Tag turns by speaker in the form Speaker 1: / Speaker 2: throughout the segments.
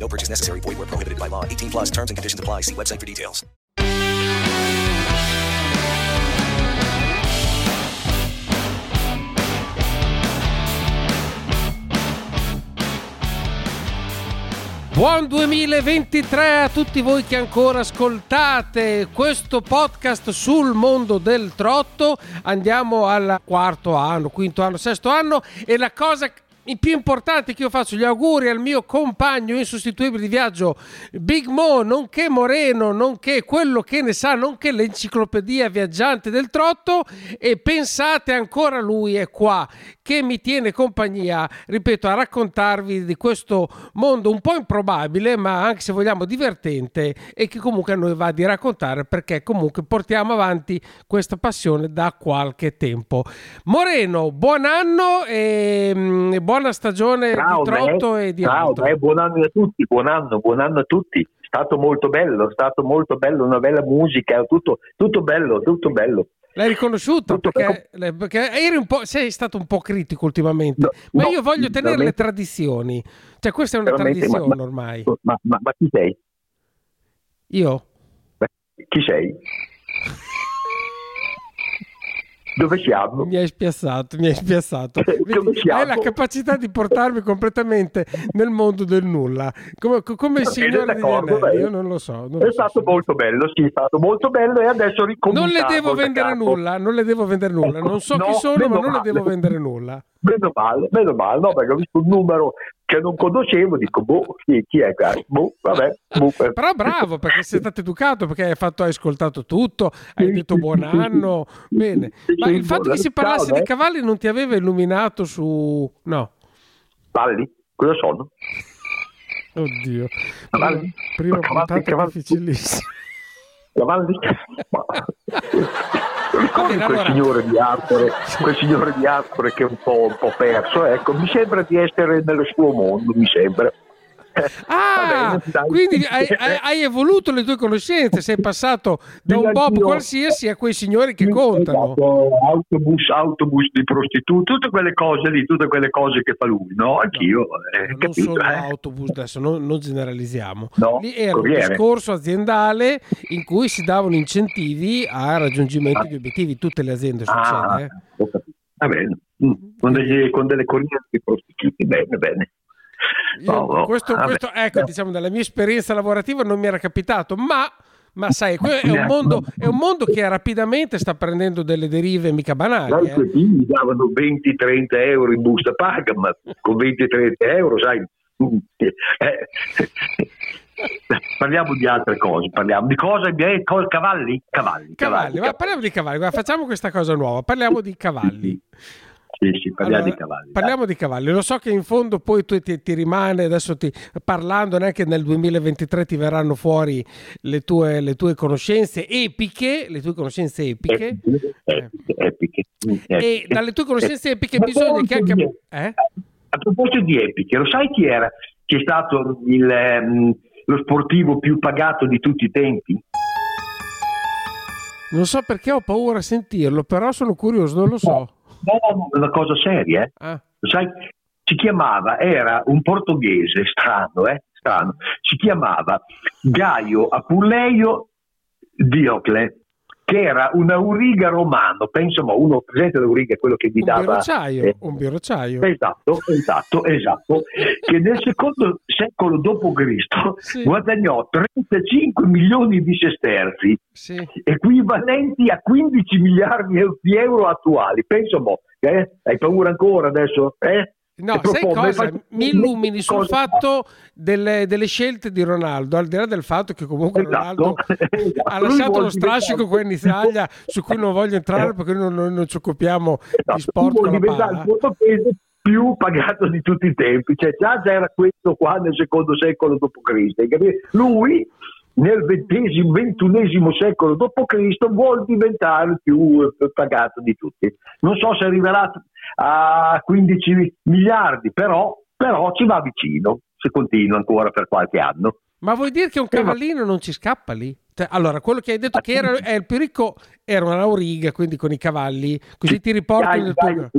Speaker 1: No purchase necessary. Void where prohibited by law. 18 plus terms and conditions apply. See website for details.
Speaker 2: Buon 2023 a tutti voi che ancora ascoltate questo podcast sul mondo del trotto. Andiamo al quarto anno, quinto anno, sesto anno e la cosa il più importante che io faccio gli auguri al mio compagno insostituibile di viaggio Big Mo, nonché Moreno, nonché quello che ne sa, nonché l'enciclopedia viaggiante del trotto e pensate ancora lui è qua che mi tiene compagnia, ripeto, a raccontarvi di questo mondo un po' improbabile, ma anche se vogliamo divertente e che comunque a noi va di raccontare perché comunque portiamo avanti questa passione da qualche tempo. Moreno, buon anno e mm, buona stagione
Speaker 3: Ciao,
Speaker 2: di trotto
Speaker 3: beh.
Speaker 2: e di
Speaker 3: Ciao, beh, buon anno a tutti, buon anno, buon anno a tutti. È stato molto bello, è stato molto bello, una bella musica, tutto, tutto bello, tutto bello.
Speaker 2: L'hai riconosciuto perché, perché eri un po', sei stato un po' critico ultimamente,
Speaker 3: No,
Speaker 2: ma
Speaker 3: no,
Speaker 2: io voglio tenere le tradizioni. Cioè, questa è una
Speaker 3: veramente, ma-
Speaker 2: tradizione
Speaker 3: ma-
Speaker 2: ormai.
Speaker 3: Ma, ma- chi sei?
Speaker 2: Io?
Speaker 3: Chi sei? Dove siamo?
Speaker 2: Mi hai spiazzato, mi hai spiazzato.
Speaker 3: Dove
Speaker 2: Vedi, hai la capacità di portarmi completamente nel mondo del nulla. Come, come il
Speaker 3: Va bene,
Speaker 2: signore anelli, io non lo so. non
Speaker 3: È
Speaker 2: lo so
Speaker 3: stato
Speaker 2: se-
Speaker 3: molto bello, sì, è stato molto bello e adesso
Speaker 2: Non
Speaker 3: ricominciamo.
Speaker 2: le devo vendere nulla, non le devo vendere nulla.
Speaker 3: Ecco,
Speaker 2: Non so chi
Speaker 3: no,
Speaker 2: sono, ma non le
Speaker 3: male.
Speaker 2: devo vendere nulla.
Speaker 3: Meno male, meno male, no, perché ho visto un numero che non conoscevo, dico, boh, chi, chi è qua? Boh, vabbè, boh.
Speaker 2: Però bravo perché sei stato educato, perché hai, fatto, hai ascoltato tutto, hai detto buon anno. Bene, ma il fatto che si parlasse di
Speaker 3: eh.
Speaker 2: cavalli non ti aveva illuminato su... No,
Speaker 3: Cavalli? Cosa sono?
Speaker 2: oddio. Prima,
Speaker 3: Cavalli?
Speaker 2: prima
Speaker 3: Ma cavalli,
Speaker 2: puntata difficilissima.
Speaker 3: Cavalli? Ricordi quel
Speaker 2: allora-
Speaker 3: signore di Arcore, quel signore di Arcore che è un po', un po' perso, ecco, mi sembra di essere nello suo mondo, mi sembra.
Speaker 2: Ah,
Speaker 3: va bene, dai.
Speaker 2: quindi hai, hai- evoluto le tue conoscenze, sei passato da un Bob qualsiasi a quei signori che contano.
Speaker 3: esatto, autobus, autobus di prostituti, tutte quelle cose lì, tutte quelle cose che fa lui, no? Anch'io, eh,
Speaker 2: non
Speaker 3: capito,
Speaker 2: solo
Speaker 3: eh?
Speaker 2: autobus, adesso non, non generalizziamo.
Speaker 3: No,
Speaker 2: Lì era
Speaker 3: corriere.
Speaker 2: un discorso aziendale in cui si davano incentivi al raggiungimento di obiettivi. Tutte le aziende
Speaker 3: Ah,
Speaker 2: succede. eh.
Speaker 3: Va bene. Mm, Con, degli- con delle corriere di prostituti, bene, bene.
Speaker 2: Io- questo,
Speaker 3: vabbè.
Speaker 2: questo, ecco, diciamo, dalla mia esperienza lavorativa non mi era capitato, ma, ma sai, è un, mondo, è un mondo che rapidamente sta prendendo delle derive mica banali.
Speaker 3: Sai
Speaker 2: eh.
Speaker 3: mi davano 20-30 euro in busta paga, ma con 20-30 euro, sai, mm, eh, parliamo di altre cose, parliamo di cosa, eh, co- cavalli? Cavalli,
Speaker 2: Cavalli, va, parliamo di cavalli, guarda, facciamo questa cosa nuova, parliamo di cavalli.
Speaker 3: Sì, sì, parliamo
Speaker 2: Allora,
Speaker 3: di cavalli.
Speaker 2: Parliamo di cavalli. Lo so che in fondo poi tu ti, ti rimane, adesso ti, parlando neanche nel 2023 ti verranno fuori le tue, le tue conoscenze epiche, le tue conoscenze
Speaker 3: dai.
Speaker 2: epiche.
Speaker 3: Epiche, epiche, epiche.
Speaker 2: E
Speaker 3: epiche.
Speaker 2: dalle tue conoscenze epiche
Speaker 3: Ma
Speaker 2: bisogna che anche...
Speaker 3: di-
Speaker 2: Eh?
Speaker 3: A proposito di epiche, lo sai chi era? Chi è stato il, ehm, lo sportivo più pagato di tutti i tempi?
Speaker 2: Non so perché ho paura a sentirlo, però sono curioso, non lo so.
Speaker 3: No, è una cosa seria, eh.
Speaker 2: Ah,
Speaker 3: sai? Si chiamava, era un portoghese, strano, eh? Strano. Si chiamava Gaio Apuleio Diocle, che era un auriga romano, penso, ma uno presente l'auriga è quello che vi
Speaker 2: un
Speaker 3: dava... eh,
Speaker 2: un birocciaio.
Speaker 3: Esatto, esatto, esatto, che nel secondo secolo d.C.
Speaker 2: Sì.
Speaker 3: guadagnò 35 milioni di sesterzi,
Speaker 2: Sì.
Speaker 3: equivalenti a 15 miliardi di euro attuali. Penso, mo, eh? hai paura ancora adesso? Eh?
Speaker 2: No, sai cosa? Mi illumini sul fatto delle, delle scelte di Ronaldo, al di là del fatto che comunque
Speaker 3: Esatto,
Speaker 2: Ronaldo
Speaker 3: esatto.
Speaker 2: ha lasciato lo strascico qua in Italia su cui non voglio entrare perché noi non, non ci occupiamo
Speaker 3: Esatto,
Speaker 2: di sport la
Speaker 3: diventare il portoghese più pagato di tutti i tempi. Cioè, già c'era questo qua nel secondo secolo d.C. Lui nel XXI secolo d.C. vuol diventare il più pagato di tutti. Non so se arriverà a 15 miliardi, però, però ci va vicino, se continua ancora per qualche anno.
Speaker 2: Ma vuoi dire che un cavallino non ci scappa lì? Cioè, allora, quello che hai detto che era è il più ricco era una auriga, quindi con i cavalli, così ti riporti nel tuo...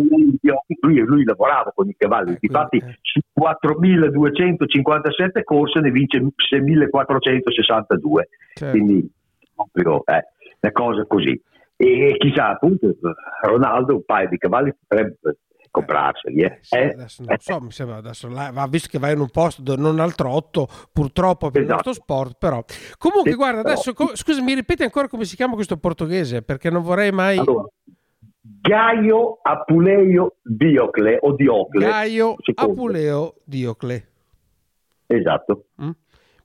Speaker 3: Lui, lui lavorava con i cavalli, eh, infatti eh. su 4.257 corse ne vince 6.462, certo. quindi proprio eh, una cosa così. E chissà, appunto, Ronaldo un paio di cavalli potrebbe comprarseli. Eh.
Speaker 2: Sì, eh? adesso non so, mi sembra adesso, va visto che vai in un posto dove non al trotto, purtroppo per esatto. il nostro sport, però. Comunque, sì, guarda, adesso, scusa, mi ripeti ancora come si chiama questo portoghese, perché non vorrei mai...
Speaker 3: Allora, Gaio Apuleo Diocle o Diocle.
Speaker 2: Gaio Apuleo Diocle.
Speaker 3: Esatto.
Speaker 2: Mm?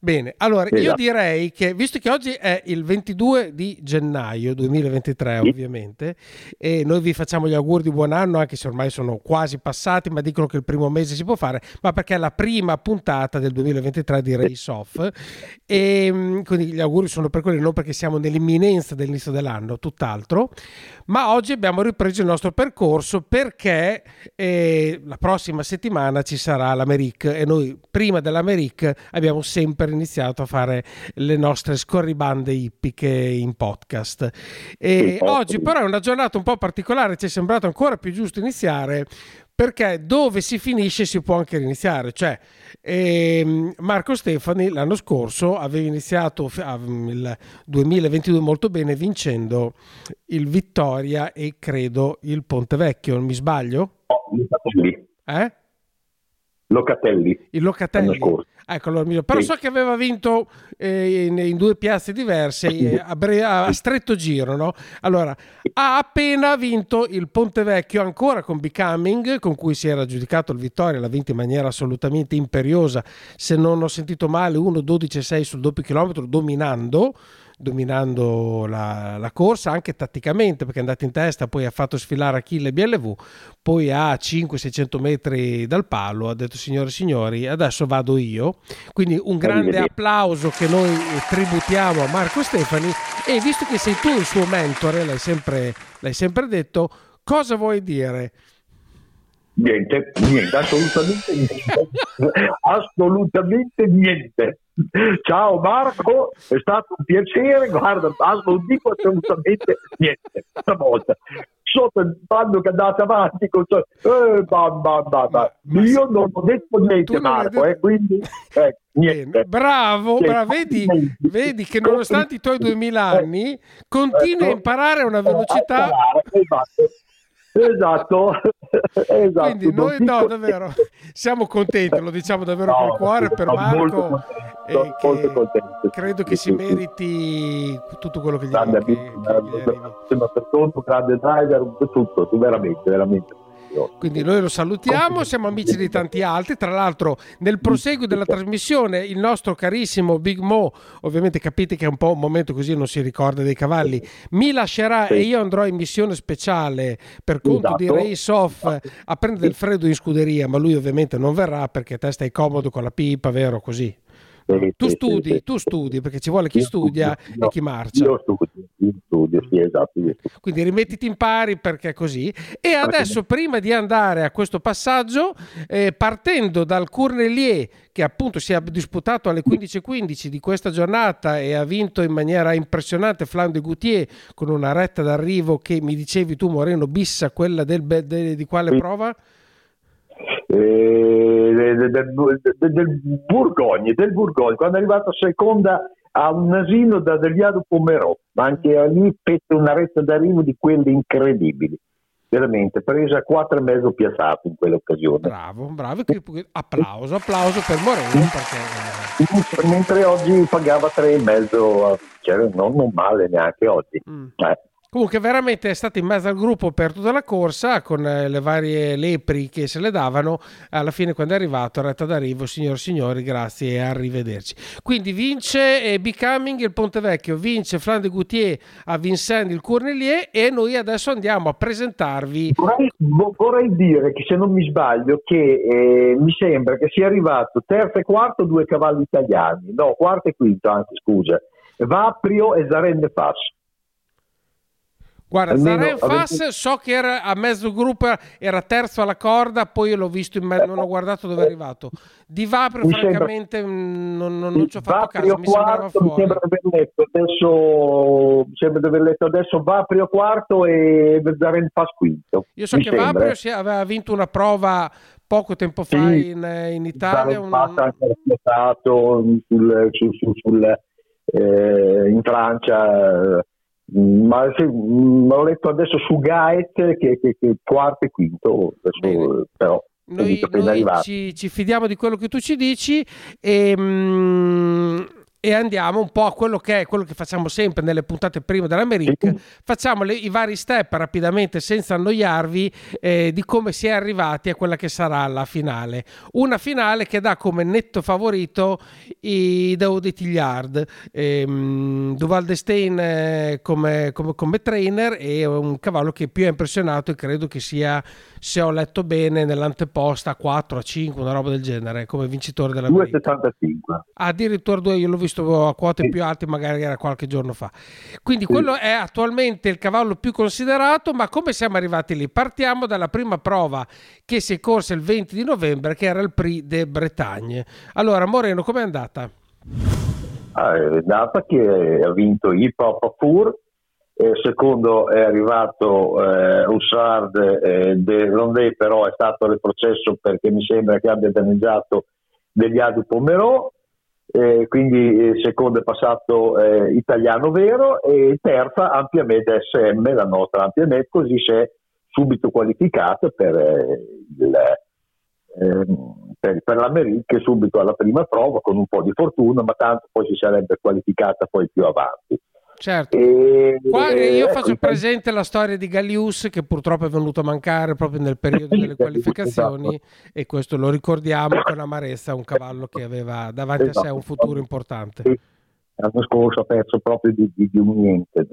Speaker 2: Bene, allora esatto. io direi che visto che oggi è il 22 di gennaio 2023 sì. ovviamente e noi vi facciamo gli auguri di buon anno anche se ormai sono quasi passati ma dicono che il primo mese si può fare ma perché è la prima puntata del 2023 di Race Off e mm, quindi gli auguri sono per quelli non perché siamo nell'imminenza dell'inizio dell'anno tutt'altro ma oggi abbiamo ripreso il nostro percorso perché eh, la prossima settimana ci sarà l'Americ e noi prima dell'Americ abbiamo sempre iniziato a fare le nostre scorribande ippiche in podcast. E oggi però è una giornata un po' particolare, ci è sembrato ancora più giusto iniziare perché dove si finisce si può anche riniziare. Cioè, ehm, Marco Stefani l'anno scorso aveva iniziato il 2022 molto bene vincendo il Vittoria e credo il Ponte Vecchio, non mi sbaglio?
Speaker 3: No,
Speaker 2: eh?
Speaker 3: Locatelli.
Speaker 2: Il Locatelli. Ecco, allora, però sì. so che aveva vinto eh, in, in, due piazze diverse eh, a, bre- a, stretto giro. No? Allora, ha appena vinto il Ponte Vecchio ancora con Becoming, con cui si era aggiudicato il vittoria, l'ha vinto in maniera assolutamente imperiosa. Se non ho sentito male, 1-12-6 sul doppio chilometro, dominando dominando la, la, corsa anche tatticamente perché è andato in testa poi ha fatto sfilare Achille BLV poi a 500-600 metri dal palo ha detto signore e signori adesso vado io. Quindi un grande applauso che noi tributiamo a Marco Stefani. E visto che sei tu il suo mentore l'hai sempre, l'hai sempre detto cosa vuoi dire?
Speaker 3: Niente, niente, assolutamente niente. assolutamente niente. Ciao Marco, è stato un piacere. Guarda, non dico assolutamente niente stavolta. Sotto il bando che andate avanti, con... eh, bam, bam, bam, bam. io non ho detto niente, Marco, eh, quindi eh, niente.
Speaker 2: Bravo, bravo. Vedi, vedi, che nonostante i tuoi 2000 anni continui a imparare a una velocità.
Speaker 3: Esatto esatto, esatto.
Speaker 2: Quindi noi no, davvero siamo contenti, lo diciamo davvero no, col cuore per Marco. Molto, molto contento. Credo che si meriti tutto quello che gli, grande che, amico, che gli
Speaker 3: arriva. Una persona, grande driver, tutto, veramente, veramente.
Speaker 2: Quindi noi lo salutiamo, siamo amici di tanti altri. Tra l'altro, nel proseguo della trasmissione, il nostro carissimo Big Mo, ovviamente capite che è un po' un momento così, non si ricorda dei cavalli, mi lascerà e io andrò in missione speciale per conto esatto. di Race Off a prendere il freddo in scuderia, ma lui ovviamente non verrà perché te stai comodo con la pipa, vero? Così. Sì, tu, sì, studi, sì, tu studi, perché ci vuole chi io studia studio, e chi marcia.
Speaker 3: Io studio, io studio, sì, esatto.
Speaker 2: Quindi rimettiti in pari perché è così. E adesso, prima di andare a questo passaggio, eh, partendo dal Cournelier, che appunto si è disputato alle 15.15 di questa giornata e ha vinto in maniera impressionante Flan de Goutier con una retta d'arrivo che mi dicevi tu, Moreno, bissa quella del, de, di quale prova?
Speaker 3: Eh, del, del, del, Burgogna, del Burgogna, quando è arrivato seconda a un asino da Degliado Pomerò, ma anche lì pette una retta d'arrivo di quelle incredibili. Veramente, presa quattro e mezzo piazzato in quell'occasione.
Speaker 2: Bravo, bravo. Applauso, applauso per Moreno.
Speaker 3: Perché... Mentre oggi pagava tre e mezzo, cioè non, non male neanche oggi. Mm. Eh
Speaker 2: Comunque veramente è stato in mezzo al gruppo per tutta la corsa con eh, le varie lepri che se le davano. Alla fine quando è arrivato, retta d'arrivo, signor signori, grazie e arrivederci. Quindi vince eh, Becoming il Ponte Vecchio, vince Flan de Goutier a Vincent il Cournelier e noi adesso andiamo a presentarvi.
Speaker 3: Vorrei, vorrei dire che se non mi sbaglio che eh, mi sembra che sia arrivato terzo e quarto due cavalli italiani, no quarto e quinto anzi scusa, Vaprio e Zarenne Fas.
Speaker 2: Guarda, Zaren Fass so che era a mezzo gruppo, era terzo alla corda, poi l'ho visto in mezzo, non ho guardato dove è arrivato. Di Vaprio, francamente, mm, non, non, non, ci ho fatto
Speaker 3: Vaprio
Speaker 2: caso, mi sembrava fuori.
Speaker 3: Mi sembra di aver letto adesso, mi sembra di aver letto adesso Vaprio quarto e Zaren Fass quinto.
Speaker 2: Io so
Speaker 3: mi
Speaker 2: che
Speaker 3: sembra.
Speaker 2: Vaprio si aveva vinto una prova poco tempo fa
Speaker 3: Sì,
Speaker 2: in, in Italia. Un-
Speaker 3: anche sul, sul, sul, sul, eh, in Francia. Ma sì, mh, ho letto adesso su Gaet che, che, che quarto e quinto, adesso, eh, però
Speaker 2: Noi, noi ci, ci fidiamo di quello che tu ci dici e, mm, e andiamo un po' a quello che è quello che facciamo sempre nelle puntate prime dell'America. Facciamo le- i vari step rapidamente senza annoiarvi eh, di come si è arrivati a quella che sarà la finale. Una finale che dà come netto favorito i Daoud e Tilliard, ehm, Duval Destein eh, come, come- come trainer e un cavallo che più ha impressionato e credo che sia, se ho letto bene, nell'anteposta a 4, a 5, una roba del genere, come vincitore della
Speaker 3: 2,75.
Speaker 2: Addirittura due, io l'ho visto a quote più alte, magari era qualche giorno fa. Quindi quello è attualmente il cavallo più considerato, ma come siamo arrivati lì? Partiamo dalla prima prova che si è corsa il 20 di novembre, che era il Prix de Bretagne. Allora, Moreno, com'è andata?
Speaker 3: Ah, è data che ha vinto Hip Hop eh, secondo è arrivato eh, Hussard eh, de Rondé, però è stato retrocesso perché mi sembra che abbia danneggiato degli Adu Pomerò, eh, quindi secondo è passato eh, Italiano Vero e terza Ampiamed SM, la nostra Ampiamed, così si è subito qualificato per eh, il ehm, per, per l'America subito alla prima prova con un po' di fortuna, ma tanto poi si sarebbe qualificata poi più avanti.
Speaker 2: Certo.
Speaker 3: E,
Speaker 2: Qua
Speaker 3: eh,
Speaker 2: io faccio presente la storia di Gallius che purtroppo è venuto a mancare proprio nel periodo delle
Speaker 3: Gallius,
Speaker 2: qualificazioni e questo lo ricordiamo con amarezza, un cavallo che aveva davanti a sé
Speaker 3: Esatto.
Speaker 2: un futuro importante.
Speaker 3: L'anno scorso ha perso proprio di, di- di un niente.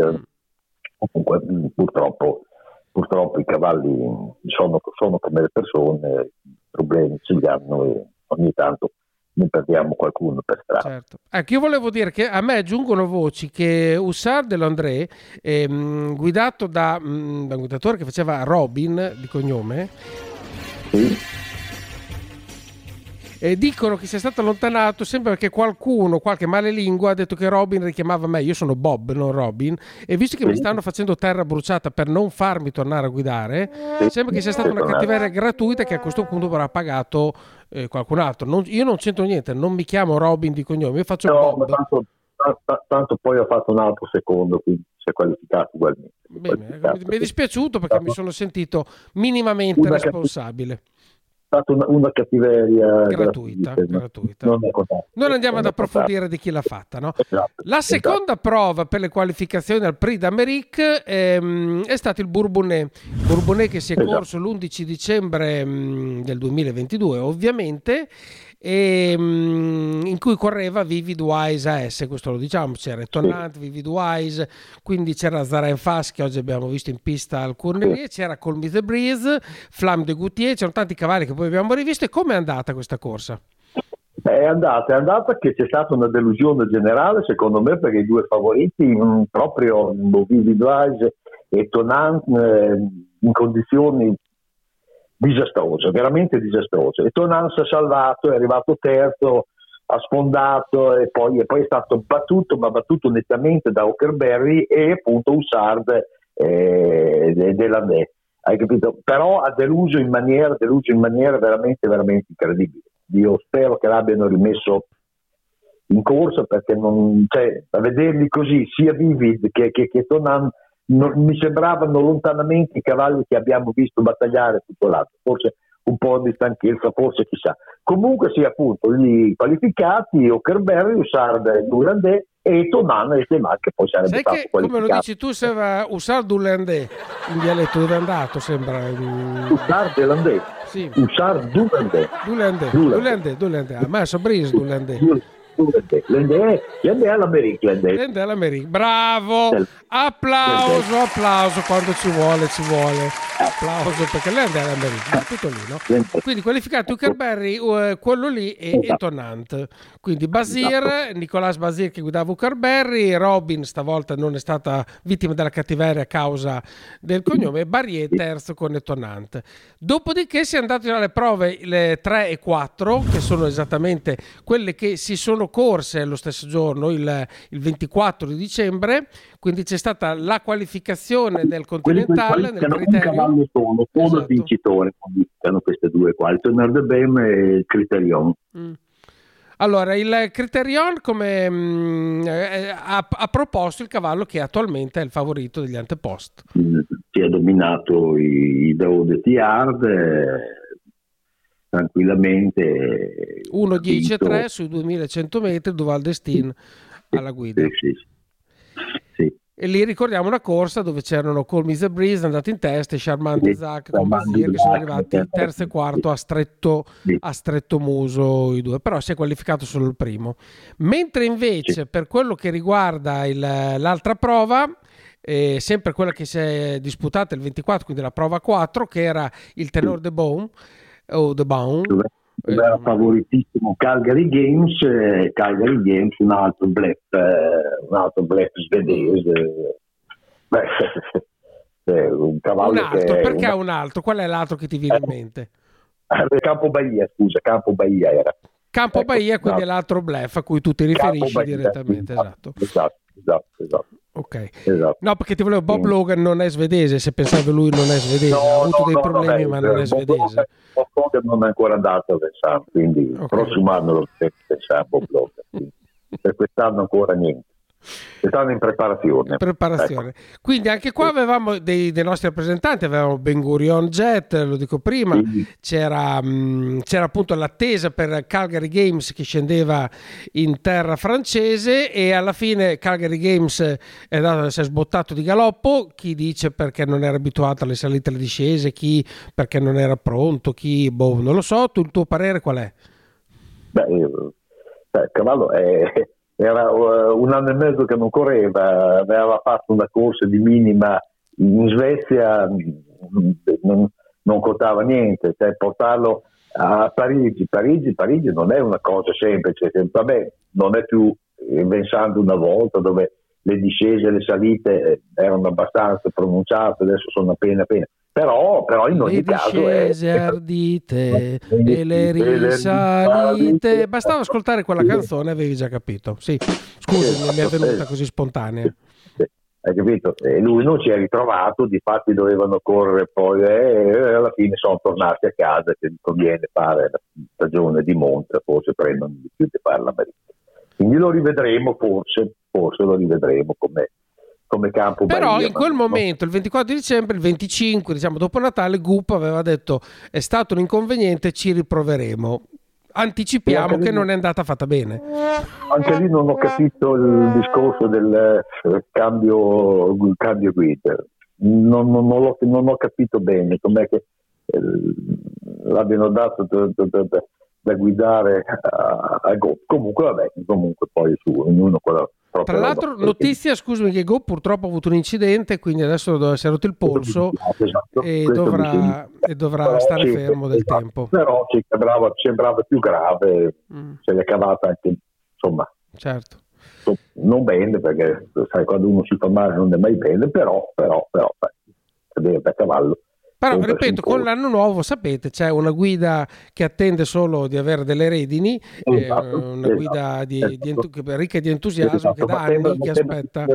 Speaker 3: Comunque, mh, purtroppo, purtroppo i cavalli sono, sono come le persone, i problemi ce li hanno e ogni tanto ne perdiamo qualcuno per strada.
Speaker 2: Certo. Ecco, io volevo dire che a me giungono voci che Hussard de Landré, ehm, guidato da, mm, da un guidatore che faceva Robin di cognome,
Speaker 3: Sì.
Speaker 2: Eh, dicono che sia stato allontanato sempre perché qualcuno, qualche malelingua, ha detto che Robin richiamava me. Io sono Bob, non Robin. E visto che mi stanno facendo terra bruciata per non farmi tornare a guidare, sembra che sia stata una cattiveria gratuita che a questo punto avrà pagato eh, qualcun altro. Non- io non c'entro niente, non mi chiamo Robin di cognome, io faccio
Speaker 3: No,
Speaker 2: Bob.
Speaker 3: tanto, ta- ta- tanto poi ho fatto un altro secondo, quindi si è qualificato ugualmente.
Speaker 2: Mi è dispiaciuto perché mi sono sentito minimamente responsabile.
Speaker 3: Stata una, una cattiveria
Speaker 2: Gratuita,
Speaker 3: gratuita,
Speaker 2: gratuita.
Speaker 3: Non.
Speaker 2: Non andiamo ad
Speaker 3: Non è
Speaker 2: approfondire di chi l'ha fatta, no?
Speaker 3: Esatto,
Speaker 2: La
Speaker 3: esatto.
Speaker 2: seconda prova per le qualificazioni al Prix d'Amérique ehm, è stato il Bourbonnais. Bourbonnais che si è
Speaker 3: Esatto.
Speaker 2: corso l'11 dicembre mm, del 2022, ovviamente, e, mm, in cui correva Vivid Wise AS, questo lo diciamo, c'era Tonant, Vivid Wise, quindi c'era Zara Fas che oggi abbiamo visto in pista al Cournelier, c'era Call Me The Breeze, Flamme de Goutier, c'erano tanti cavalli che poi abbiamo rivisto. E com'è andata questa corsa?
Speaker 3: È andata, è andata che c'è stata una delusione generale secondo me perché i due favoriti mh, proprio Vivid Wise e Tonant eh, in condizioni disastrose, veramente disastrose. E Tonant si è salvato, è arrivato terzo, ha sfondato e poi, e poi è stato battuto, ma battuto nettamente da Ockerberry e appunto Hussard eh, de- dell'Andè. Hai capito? Però ha deluso in maniera, deluso in maniera veramente, veramente incredibile. Io spero che l'abbiano rimesso in corsa perché non, cioè, a vederli così, sia Vivid che, che, che Tonan, non- mi sembravano lontanamente i cavalli che abbiamo visto battagliare tutto l'anno. Forse un po' di stanchezza, forse chissà. Comunque sì, appunto, gli qualificati, Ockerberry, Hussard e Durandé, e Tonan e Seman che poi sarebbe
Speaker 2: Sai
Speaker 3: stato
Speaker 2: che, come lo dici tu, se va usare Dulandè in dialetto dove è andato, sembra.
Speaker 3: Usar Delandè.
Speaker 2: Sì.
Speaker 3: Usar Dulandè.
Speaker 2: Dulandè,
Speaker 3: Dulandè.
Speaker 2: Dulandè, Dulandè. A me so bris Dulandè.
Speaker 3: Dulandè. L'Endè all'America.
Speaker 2: Dulandè all'America. Bravo! Applauso, applauso quando ci vuole, ci vuole. Applauso perché Dulandè all'America, tutto lì, no? Quindi qualificato Uckerberry, eh, quello lì e, e Tonant. Quindi Basir, Nicolas Basir che guidava Uckerberry, Robin stavolta non è stata vittima della cattiveria a causa del cognome, Barrier terzo con Tonant. Dopodiché si è andato alle prove le 3 e 4, che sono esattamente quelle che si sono corse lo stesso giorno, il, il 24 di dicembre, quindi c'è stata la qualificazione del continentale nel
Speaker 3: un cavallo solo, solo
Speaker 2: Esatto.
Speaker 3: il vincitore qualificano queste due qua, il Tonner de Bem e il Criterion.
Speaker 2: Mm. Allora, il Criterion come, mm, eh, ha, ha proposto il cavallo che attualmente è il favorito degli antepost.
Speaker 3: Mm, Si è dominato i, i Dao de Tiard eh, tranquillamente.
Speaker 2: 1, 10 e
Speaker 3: Ha
Speaker 2: 3
Speaker 3: vinto-
Speaker 2: sui 2100 metri, Duval Destin alla guida.
Speaker 3: Sì, sì, sì. Sì.
Speaker 2: E lì ricordiamo una corsa dove c'erano Colmy the Breeze andati in testa e Charmant
Speaker 3: Sì,
Speaker 2: Zach con Basir che sono arrivati terzo e quarto a stretto,
Speaker 3: Sì.
Speaker 2: a stretto muso i due, però si è qualificato solo il primo. Mentre invece
Speaker 3: Sì.
Speaker 2: per quello che riguarda il- l'altra prova, eh, sempre quella che si è disputata il 24, quindi la prova 4, che era il Tenor de Bone, o de Bone,
Speaker 3: dove dove era
Speaker 2: Eh,
Speaker 3: favoritissimo Calgary Games, eh, Calgary Games un altro blef, eh, un altro blef svedese. Beh, eh, un cavallo
Speaker 2: un altro,
Speaker 3: che
Speaker 2: perché
Speaker 3: una-
Speaker 2: un altro? Qual è l'altro che ti viene in mente?
Speaker 3: Campo Bahia, scusa, Campo Bahia era.
Speaker 2: Campo
Speaker 3: Ecco,
Speaker 2: Bahia, quindi è
Speaker 3: esatto.
Speaker 2: l'altro bluff a cui tu ti riferisci
Speaker 3: Bahia,
Speaker 2: direttamente, esatto.
Speaker 3: Esatto, esatto, esatto.
Speaker 2: Ok.
Speaker 3: esatto.
Speaker 2: No, perché ti volevo, Bob. Logan non è svedese, se pensavi lui non è svedese, ha avuto dei problemi ma non è svedese.
Speaker 3: Bob Logan non è ancora andato a Versailles, quindi
Speaker 2: Ok.
Speaker 3: il prossimo anno lo pensiamo Bob Logan. Per quest'anno ancora niente. Quest'anno in preparazione.
Speaker 2: Preparazione.
Speaker 3: Ecco.
Speaker 2: Quindi anche qua avevamo dei, dei nostri rappresentanti, avevamo Ben Gurion Jet, lo dico prima,
Speaker 3: Sì.
Speaker 2: c'era, mh, c'era appunto l'attesa per Calgary Games che scendeva in terra francese e alla fine Calgary Games è andato, si è sbottato di galoppo, chi dice perché non era abituato alle salite e alle discese, chi perché non era pronto, chi boh, non lo so, tu, il tuo parere qual è?
Speaker 3: Eh, beh, il cavallo è- era eh, un anno e mezzo che non correva, aveva fatto una corsa di minima in Svezia, mm, non, non contava niente, cioè portarlo a Parigi, Parigi, Parigi non è una cosa semplice, vabbè, non è più eh, pensando una volta dove le discese e le salite eh, erano abbastanza pronunciate, adesso sono appena appena, però, però in ogni
Speaker 2: le
Speaker 3: caso è,
Speaker 2: discese ardite e le risalite. Bastava ascoltare quella canzone avevi già capito. Sì, scusi, mi è venuta così spontanea.
Speaker 3: Hai capito? E lui non si è ritrovato, difatti dovevano correre poi e alla fine sono tornati a casa che conviene fare la stagione di monte, forse prendono di più di fare l'America. Quindi lo rivedremo forse, forse lo rivedremo come, come campo
Speaker 2: Però
Speaker 3: Bahia,
Speaker 2: in quel
Speaker 3: ma-
Speaker 2: momento, il 24 dicembre, il 25, diciamo dopo Natale, Gup aveva detto è stato un inconveniente, ci riproveremo. Anticipiamo
Speaker 3: Anche lì-
Speaker 2: che non è andata fatta bene.
Speaker 3: Anche lì non ho capito il discorso del eh, cambio, cambio guida. Non, non- non l'ho- non ho capito bene com'è che eh, l'abbiano dato da, da- da- da- da guidare a, a Go. Comunque, vabbè, comunque poi su ognuno con la propria
Speaker 2: Tra
Speaker 3: roba.
Speaker 2: l'altro, notizia, scusami, che Go purtroppo ha avuto un incidente, quindi adesso si è rotto il polso
Speaker 3: Esatto,
Speaker 2: e dovrà, e dovrà
Speaker 3: Però
Speaker 2: stare
Speaker 3: sì,
Speaker 2: fermo del
Speaker 3: esatto.
Speaker 2: tempo.
Speaker 3: Però ci sembrava, sembrava più grave,
Speaker 2: Mm,
Speaker 3: se l'è cavata anche, insomma,
Speaker 2: certo.
Speaker 3: non bene perché sai quando uno si fa male non è mai bene però però però sai, cadere da cavallo
Speaker 2: Però ripeto, con l'anno nuovo sapete c'è una guida che attende solo di avere delle redini, eh,
Speaker 3: Esatto,
Speaker 2: una
Speaker 3: esatto,
Speaker 2: guida di-
Speaker 3: esatto.
Speaker 2: di entu- che- ricca di entusiasmo
Speaker 3: Esatto,
Speaker 2: che da anni che aspetta.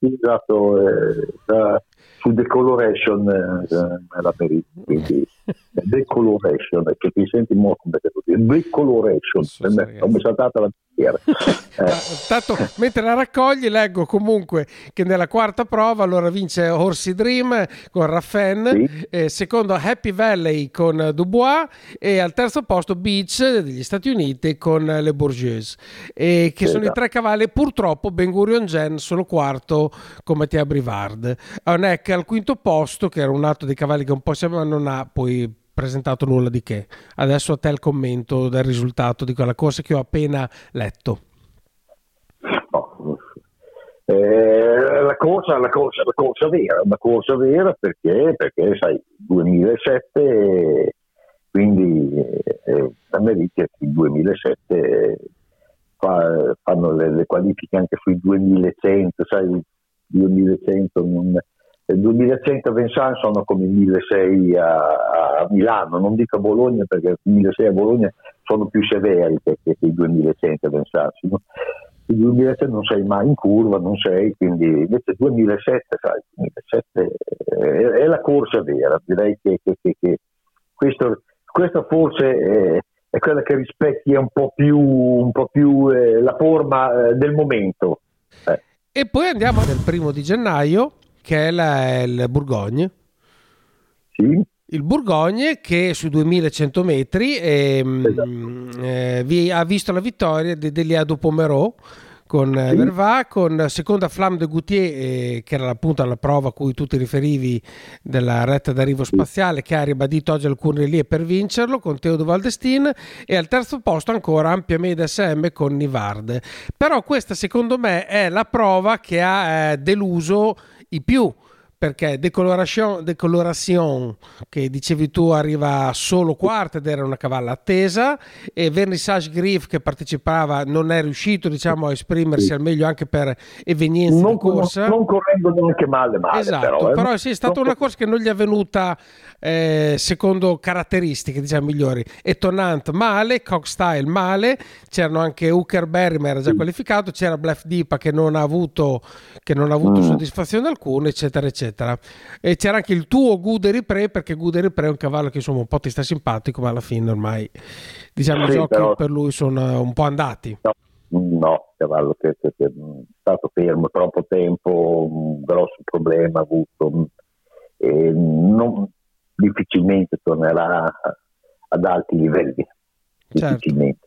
Speaker 3: utilizzato eh, da- su decoloration eh, nella perita quindi decoloration che ti senti molto come devo dire decoloration
Speaker 2: Sì, sì,
Speaker 3: come
Speaker 2: ragazzi.
Speaker 3: come saltata la dire.
Speaker 2: Eh. Tanto mentre la raccogli leggo comunque che nella quarta prova allora vince Horsey Dream con Raffen, sì. eh, secondo Happy Valley con Dubois e al terzo posto Beach degli Stati Uniti con Le Bourgeois, e che esatto. sono i tre cavalli. Purtroppo Ben Gurion Gen sono quarto con Mattia Brivard. Onek al quinto posto, che era un altro dei cavalli che un po' sembra non ha poi presentato nulla di che. Adesso a te il commento del risultato di quella corsa che ho appena letto.
Speaker 3: Eh, la, corsa, la, corsa, la corsa vera, la corsa vera perché, perché sai, 2007, quindi eh, America il 2007 fa, fanno le, le, qualifiche anche sui 2100, sai, 2100 non, 2100 a Vincent sono come i 1600 a, a, Milano, non dico a Bologna perché i 1600 a Bologna sono più severi che, che i 2100 a Vincent. No? il 2007 non sei mai in curva, non sei, quindi invece 2007, sai, 2007 è, è la corsa vera, direi che, che, che, che questo, questa forse è, è, quella che rispecchia un po' più, un po più eh, la forma eh, del momento.
Speaker 2: Eh. E poi andiamo nel primo di gennaio, che è la, il Bourgogne.
Speaker 3: Sì
Speaker 2: il Bourgogne che su 2100 metri ehm, esatto. eh, vi, ha visto la vittoria di Deliado Pomerò con eh, sì. Verva, con seconda Flamme de Goutier eh, che era appunto la prova a cui tu ti riferivi della retta d'arrivo spaziale che ha ribadito oggi alcune lì per vincerlo con Teodo Valdestin e al terzo posto ancora Ampia Media SM con Nivard però questa secondo me è la prova che ha eh, deluso i più perché Decoloration, Decoloration, che dicevi tu arriva solo quarta ed era una cavalla attesa e Vernissage Griff che partecipava non è riuscito diciamo a esprimersi al meglio anche per evenienze
Speaker 3: non,
Speaker 2: di corsa
Speaker 3: non correndo neanche male male
Speaker 2: esatto
Speaker 3: però,
Speaker 2: eh. però sì, è stata una corsa che non gli è venuta eh, secondo caratteristiche diciamo migliori e Tonant male, Cockstyle male c'erano anche Hooker ma era già qualificato c'era Bluff Dipa che non ha avuto, che non ha avuto mm. soddisfazione alcuna eccetera eccetera eccetera. E c'era anche il tuo Guderi Pre, perché Guderi Pre è un cavallo che insomma un po' ti sta simpatico, ma alla fine ormai diciamo sì, i giochi però... per lui sono un po' andati.
Speaker 3: No, no cavallo che, che, che, è stato fermo troppo tempo, un grosso problema avuto, e non, difficilmente tornerà ad alti livelli. Certo. Difficilmente.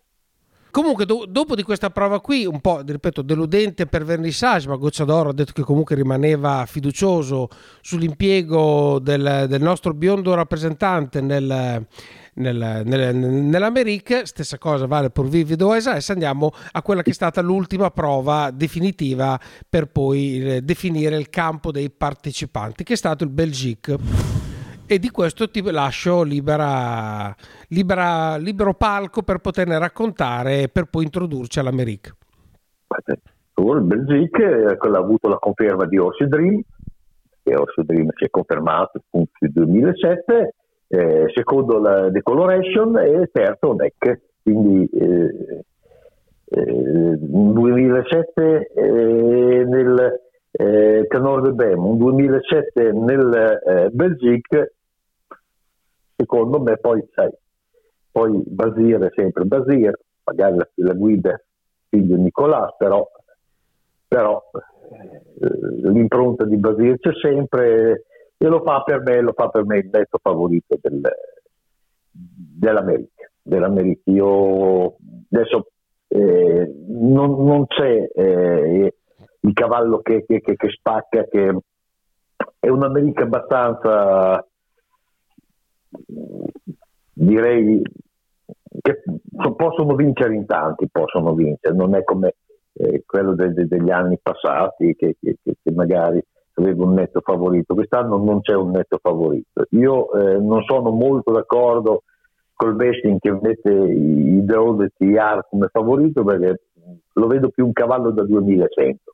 Speaker 2: Comunque, do- dopo di questa prova qui, un po' ripeto, deludente per Vernissage, ma Gocciadoro ha detto che comunque rimaneva fiducioso sull'impiego del, del nostro biondo rappresentante nel, nel, nel, nell'America. Stessa cosa vale per Vivi Doesa. Adesso andiamo a quella che è stata l'ultima prova definitiva per poi eh, definire il campo dei partecipanti, che è stato il Belgique e di questo ti lascio libera, libera, libero palco per poterne raccontare e per poi introdurci all'America.
Speaker 3: Il Belgique eh, ha avuto la conferma di Orsi Dream, e Orsi Dream si è confermato nel 2007, eh, secondo la Decoloration e terzo NEC, quindi eh, eh, 2007 eh, nel eh, Canor de Bem, un 2007 nel eh, Belgique secondo me poi sai, poi Basir è sempre Basir, magari la, la guida figlio Nicolà, però, però eh, l'impronta di Basir c'è sempre e lo fa per me, lo fa per me il netto favorito del, dell'America. dell'America. Io adesso eh, non, non, c'è eh, il cavallo che, che, che, che spacca, che è un'America abbastanza direi che possono vincere in tanti, possono vincere, non è come eh, quello de- de- degli anni passati che, che, che, magari aveva un netto favorito, quest'anno non c'è un netto favorito. Io eh, non sono molto d'accordo col Besting che mette i Deod e TR come favorito perché lo vedo più un cavallo da 2100.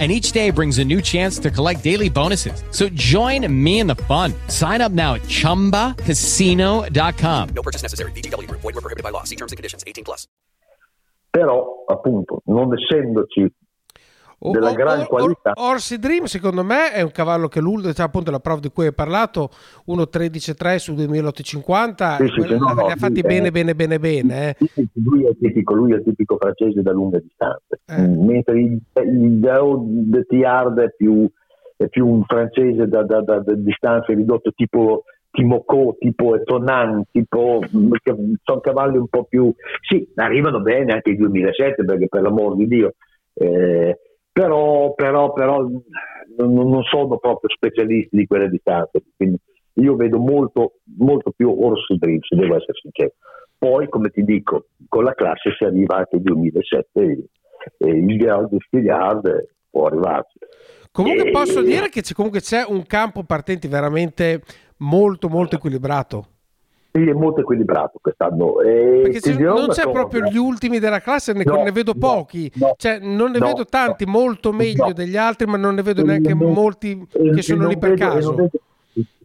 Speaker 4: and each day brings a new chance to collect daily bonuses. So join me in the fun. Sign up now at ChumbaCasino.com.
Speaker 5: No purchase necessary. BGW. Void were prohibited by law. See terms and conditions. 18 plus.
Speaker 3: Però, appunto, non essendoci
Speaker 2: O-
Speaker 3: della gran qualità...
Speaker 2: or- Orsi Dream secondo me è un cavallo che l'ultimo, cioè appunto la prova di cui hai parlato, 1.13.3 su 2850,
Speaker 3: Sì, sì, sì, no,
Speaker 2: li
Speaker 3: no,
Speaker 2: ha fatti bene bene bene bene. eh.
Speaker 3: Lui è, tipico, lui è tipico francese da lunghe distanze,
Speaker 2: Eh.
Speaker 3: Mm, mentre il, il Dao de Thiard è più, è più un francese da, da- da- da distanze ridotto tipo Timocco, tipo Etonan, tipo mm, sono cavalli un po' più... Sì, arrivano bene anche i 2007 perché per l'amor di Dio, eh, però, però, però non, non sono proprio specialisti di quelle distanze, quindi io vedo molto, molto più Horse Dream, se devo essere sincero. Poi, come ti dico, con la classe si arriva anche al 2007 e, e il Grau di Stigliard può arrivarci.
Speaker 2: Comunque
Speaker 3: Eh,
Speaker 2: posso dire che c'è, comunque c'è un campo partenti veramente molto molto equilibrato.
Speaker 3: Sì, è molto equilibrato quest'anno. E
Speaker 2: Perché
Speaker 3: dirò
Speaker 2: non c'è
Speaker 3: cosa.
Speaker 2: proprio gli ultimi della classe, ne,
Speaker 3: No,
Speaker 2: ne vedo
Speaker 3: no,
Speaker 2: pochi,
Speaker 3: no,
Speaker 2: cioè, non ne vedo tanti molto meglio degli altri, ma non ne vedo neanche molti che sono lì per
Speaker 3: vedo-
Speaker 2: caso.
Speaker 3: Non vedo,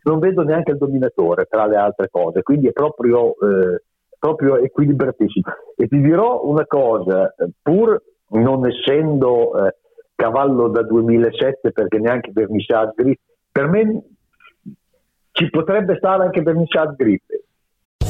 Speaker 3: non vedo neanche il dominatore tra le altre cose, quindi è proprio, eh, proprio equilibratissimo. E ti dirò una cosa, pur non essendo eh, cavallo da 2007, perché neanche Vernissage Grip, per me ci potrebbe stare anche Vernissage Grip.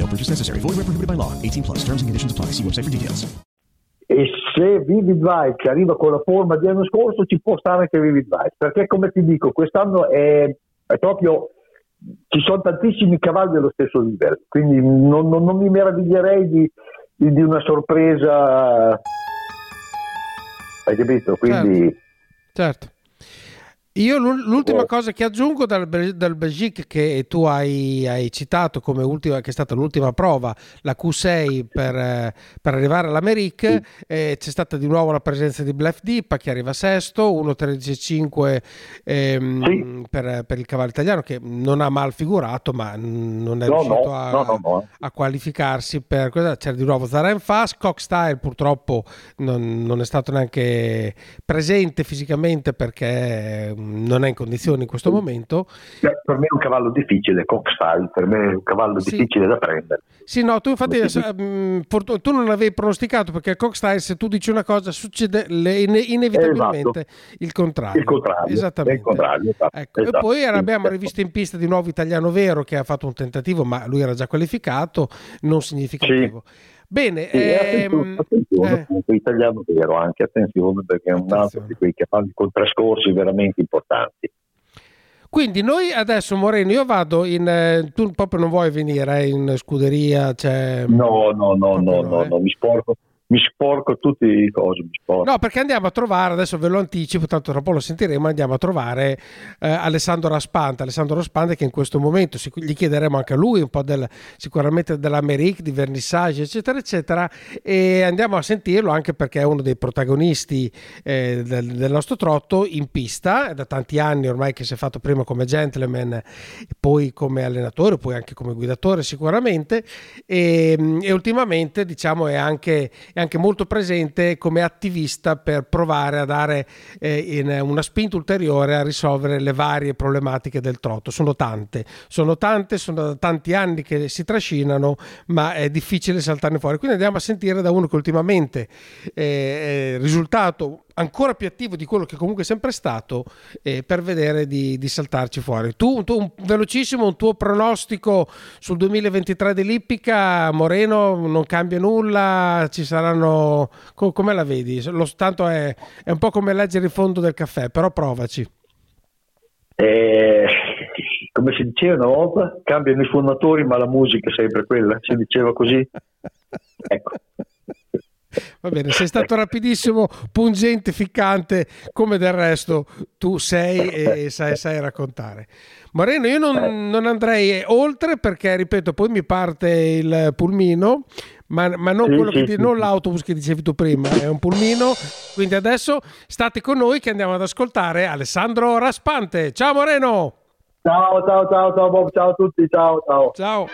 Speaker 6: No purchase necessary. Void where prohibited by law. 18 plus. Terms and conditions apply. See website for details.
Speaker 3: e se Vivid Vibe arriva con la forma di anno scorso ci può stare anche Vivid Vibe perché come ti dico quest'anno è, è proprio ci sono tantissimi cavalli allo stesso livello quindi non, non- non mi meraviglierei di, di- di una sorpresa hai capito? quindi
Speaker 2: Certo. Io l'ul- l'ultima
Speaker 3: Oh.
Speaker 2: cosa che aggiungo dal, dal Belgique che tu hai, hai citato come ultima, che è stata l'ultima prova, la Q6 per, per arrivare all'Amerique, eh, c'è stata di nuovo la presenza di Blef Dippa che arriva sesto, 1.13.5 ehm,
Speaker 3: Sì.
Speaker 2: per, per il cavallo italiano che non ha mal figurato ma non è
Speaker 3: No,
Speaker 2: riuscito
Speaker 3: no,
Speaker 2: a,
Speaker 3: no,
Speaker 2: a qualificarsi per cosa c'era di nuovo Zaren Fast Cock Style purtroppo non, non è stato neanche presente fisicamente perché non è in condizioni in questo momento.
Speaker 3: Beh, per me è un cavallo difficile Coxstyle per me è un cavallo
Speaker 2: Sì.
Speaker 3: difficile da prendere.
Speaker 2: Sì no tu infatti
Speaker 3: Sì.
Speaker 2: adesso, mm, tu non l'avevi pronosticato perché Style se tu dici una cosa succede le- ine- inevitabilmente il contrario.
Speaker 3: Il contrario
Speaker 2: esattamente.
Speaker 3: il contrario esatto,
Speaker 2: Ecco,
Speaker 3: esatto,
Speaker 2: e poi
Speaker 3: sì,
Speaker 2: abbiamo rivisto in pista di nuovo Italiano Vero che ha fatto un tentativo, ma lui era già qualificato, non significativo. Bene,
Speaker 3: Sì, attenzione,
Speaker 2: ehm,
Speaker 3: attenzione,
Speaker 2: eh,
Speaker 3: italiano vero anche attenzione perché è un altro di quei cavalli con trascorsi veramente importanti.
Speaker 2: Quindi noi adesso Moreno, io vado in eh, tu proprio non vuoi venire eh, in scuderia, cioè,
Speaker 3: No, no, no, no, no,
Speaker 2: eh.
Speaker 3: no, mi sporco, mi sporco cose, mi sporco.
Speaker 2: No, perché andiamo a trovare, adesso ve lo anticipo, tanto tra poco lo sentiremo, andiamo a trovare eh, Alessandro Raspante, Alessandro Raspante che in questo momento sic- gli chiederemo anche a lui un po' del, sicuramente dell'Amerique, di Vernissage, eccetera, eccetera, e andiamo a sentirlo anche perché è uno dei protagonisti eh, del, del nostro trotto in pista, è da tanti anni ormai che si è fatto prima come gentleman, poi come allenatore, poi anche come guidatore sicuramente, e, e ultimamente diciamo è anche, è anche molto presente come attivista per provare a dare eh, una spinta ulteriore a risolvere le varie problematiche del trotto. Sono tante, sono tante, sono tanti anni che si trascinano, ma è difficile saltarne fuori. Quindi andiamo a sentire da uno che ultimamente eh, è risultato ancora più attivo di quello che comunque è sempre stato eh, per vedere di, di, saltarci fuori. Tu, tu un, velocissimo, un tuo pronostico sul 2023 dell'Ippica, Moreno non cambia nulla, ci saranno... Co- come la vedi? Lo tanto è, è, un po' come leggere il fondo del caffè, però provaci.
Speaker 3: Eh, come si diceva una volta, cambiano i suonatori ma la musica è sempre quella, si diceva così. Ecco.
Speaker 2: Va bene, sei stato rapidissimo, pungente, ficcante, come del resto tu sei e sai, sai raccontare. Moreno, io non, non, andrei oltre perché, ripeto, poi mi parte il pulmino, ma, ma non, che, non l'autobus che dicevi tu prima, è un pulmino. Quindi adesso state con noi che andiamo ad ascoltare Alessandro Raspante. Ciao Moreno!
Speaker 3: Ciao, ciao, ciao, ciao Bob, ciao a tutti, ciao, ciao.
Speaker 2: Ciao.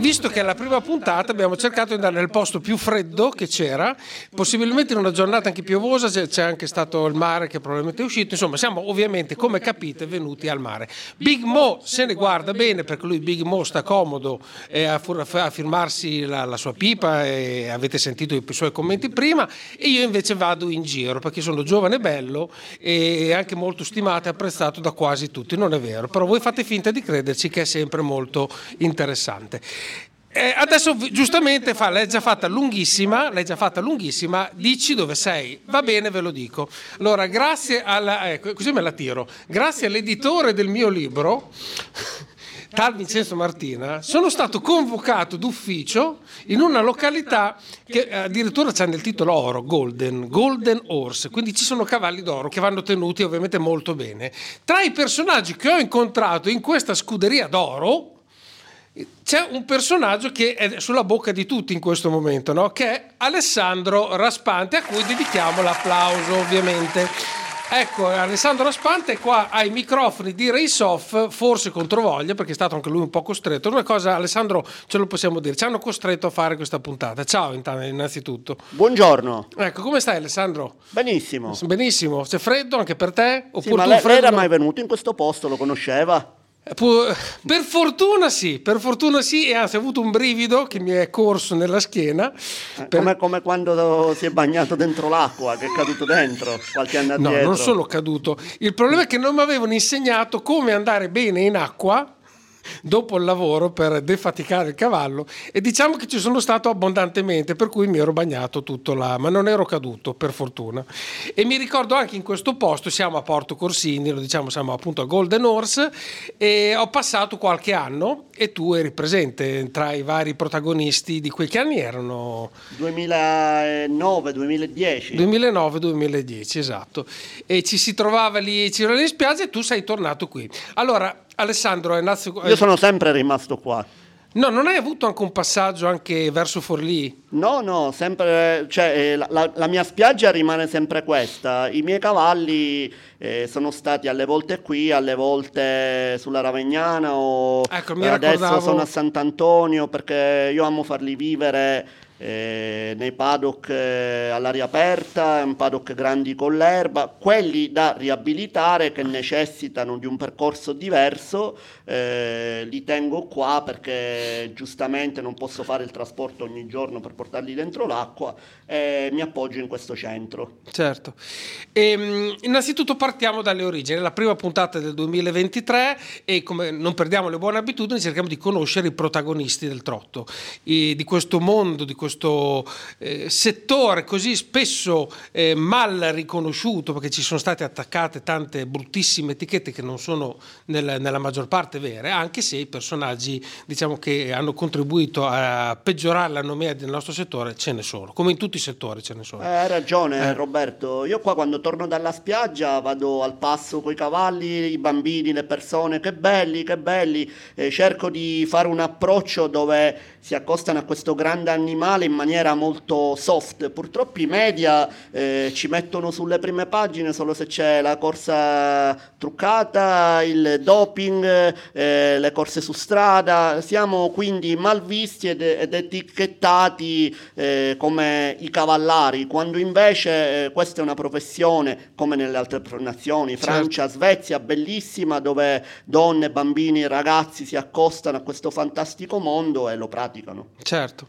Speaker 2: Visto che è la prima puntata abbiamo cercato di andare nel posto più freddo che c'era, possibilmente in una giornata anche piovosa, c'è anche stato il mare che probabilmente è uscito, insomma siamo ovviamente come capite venuti al mare. Big Mo se ne guarda bene perché lui Big Mo sta comodo eh, a, firmarsi la, la, sua pipa e avete sentito i suoi commenti prima e io invece vado in giro perché sono giovane e bello e anche molto stimato e apprezzato da quasi tutti, non è vero, però voi fate finta di crederci che è sempre molto interessante. Eh, adesso giustamente fa, l'hai già fatta lunghissima, l'hai già fatta lunghissima, dici dove sei. Va bene, ve lo dico. Allora, grazie alla, ecco, così me la tiro, grazie all'editore del mio libro, tal Vincenzo Martina, sono stato convocato d'ufficio in una località che addirittura c'è nel titolo oro, Golden, Golden Horse, quindi ci sono cavalli d'oro che vanno tenuti ovviamente molto bene. Tra i personaggi che ho incontrato in questa scuderia d'oro, c'è un personaggio che è sulla bocca di tutti in questo momento, no? che è Alessandro Raspante, a cui dedichiamo l'applauso ovviamente. Ecco, Alessandro Raspante qua ai microfoni di Race Off, forse controvoglia, perché è stato anche lui un po' costretto. Una cosa, Alessandro, ce lo possiamo dire, ci hanno costretto a fare questa puntata. Ciao, innanzitutto.
Speaker 7: Buongiorno.
Speaker 2: Ecco, come stai Alessandro?
Speaker 7: Benissimo.
Speaker 2: Benissimo. C'è freddo anche per te?
Speaker 7: Oppure sì, ma lei, lei era mai venuto in questo posto, lo conosceva?
Speaker 2: Per fortuna sì, per fortuna sì, e anzi ho avuto un brivido che mi è corso nella schiena.
Speaker 7: Eh, per... Come, come, quando si è bagnato dentro l'acqua, che è caduto dentro qualche anno
Speaker 2: no,
Speaker 7: addietro.
Speaker 2: No, non sono caduto. Il problema è che non mi avevano insegnato come andare bene in acqua dopo il lavoro per defaticare il cavallo e diciamo che ci sono stato abbondantemente per cui mi ero bagnato tutto là ma non ero caduto per fortuna. E mi ricordo anche in questo posto siamo a Porto Corsini lo diciamo siamo appunto a Golden Horse e ho passato qualche anno e tu eri presente tra i vari protagonisti di quei che anni erano?
Speaker 7: 2009-2010
Speaker 2: 2009-2010 esatto. E ci si trovava lì, ci in spiaggia e tu sei tornato qui. Allora Alessandro è nato...
Speaker 7: Io sono sempre rimasto qua.
Speaker 2: No, non hai avuto anche un passaggio anche verso Forlì?
Speaker 7: No, no, sempre, cioè, eh, la, la, la, mia spiaggia rimane sempre questa. I miei cavalli eh, sono stati alle volte qui, alle volte sulla Ravegnana o
Speaker 2: ecco,
Speaker 7: adesso
Speaker 2: ricordavo...
Speaker 7: sono a Sant'Antonio perché io amo farli vivere eh, nei paddock eh, all'aria aperta, in paddock grandi con l'erba, quelli da riabilitare che necessitano di un percorso diverso, eh, li tengo qua perché giustamente non posso fare il trasporto ogni giorno per portarli dentro l'acqua e mi appoggio in questo centro.
Speaker 2: Certo. E, ehm, innanzitutto partiamo dalle origini, la prima puntata del 2023 e come non perdiamo le buone abitudini cerchiamo di conoscere i protagonisti del trotto, e di questo mondo, di questo eh, settore così spesso eh, mal riconosciuto perché ci sono state attaccate tante bruttissime etichette che non sono nel, nella maggior parte vere, anche se i personaggi diciamo, che hanno contribuito a peggiorare la nomea del nostro settore ce ne sono, come in tutti i settori ce ne sono.
Speaker 7: Eh, hai ragione eh. Roberto, io qua quando torno dalla spiaggia vado al passo con i cavalli, i bambini, le persone, che belli, che belli, cerco di fare un approccio dove si accostano a questo grande animale in maniera molto soft. Purtroppo i media eh, ci mettono sulle prime pagine solo se c'è la corsa truccata, il doping, eh, le corse su strada. Siamo quindi malvisti ed, ed etichettati eh, come i cavallari, quando invece eh, questa è una professione come nelle altre nazioni, Francia,
Speaker 2: Certo.
Speaker 7: Svezia, bellissima, dove donne, bambini, ragazzi si accostano a questo fantastico mondo e lo praticano.
Speaker 2: Certo.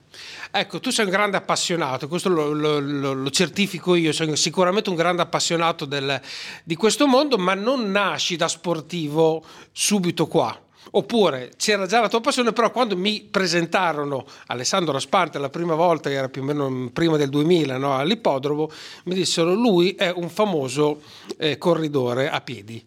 Speaker 2: Ecco, tu sei un grande appassionato, questo lo, lo- lo- lo certifico io, sono sicuramente un grande appassionato del- di questo mondo, ma non nasci da sportivo subito qua. Oppure c'era già la tua passione, però quando mi presentarono Alessandro Raspante la prima volta, era più o meno prima del 2000, no, all'ippodromo, mi dissero lui è un famoso eh, corridore a piedi.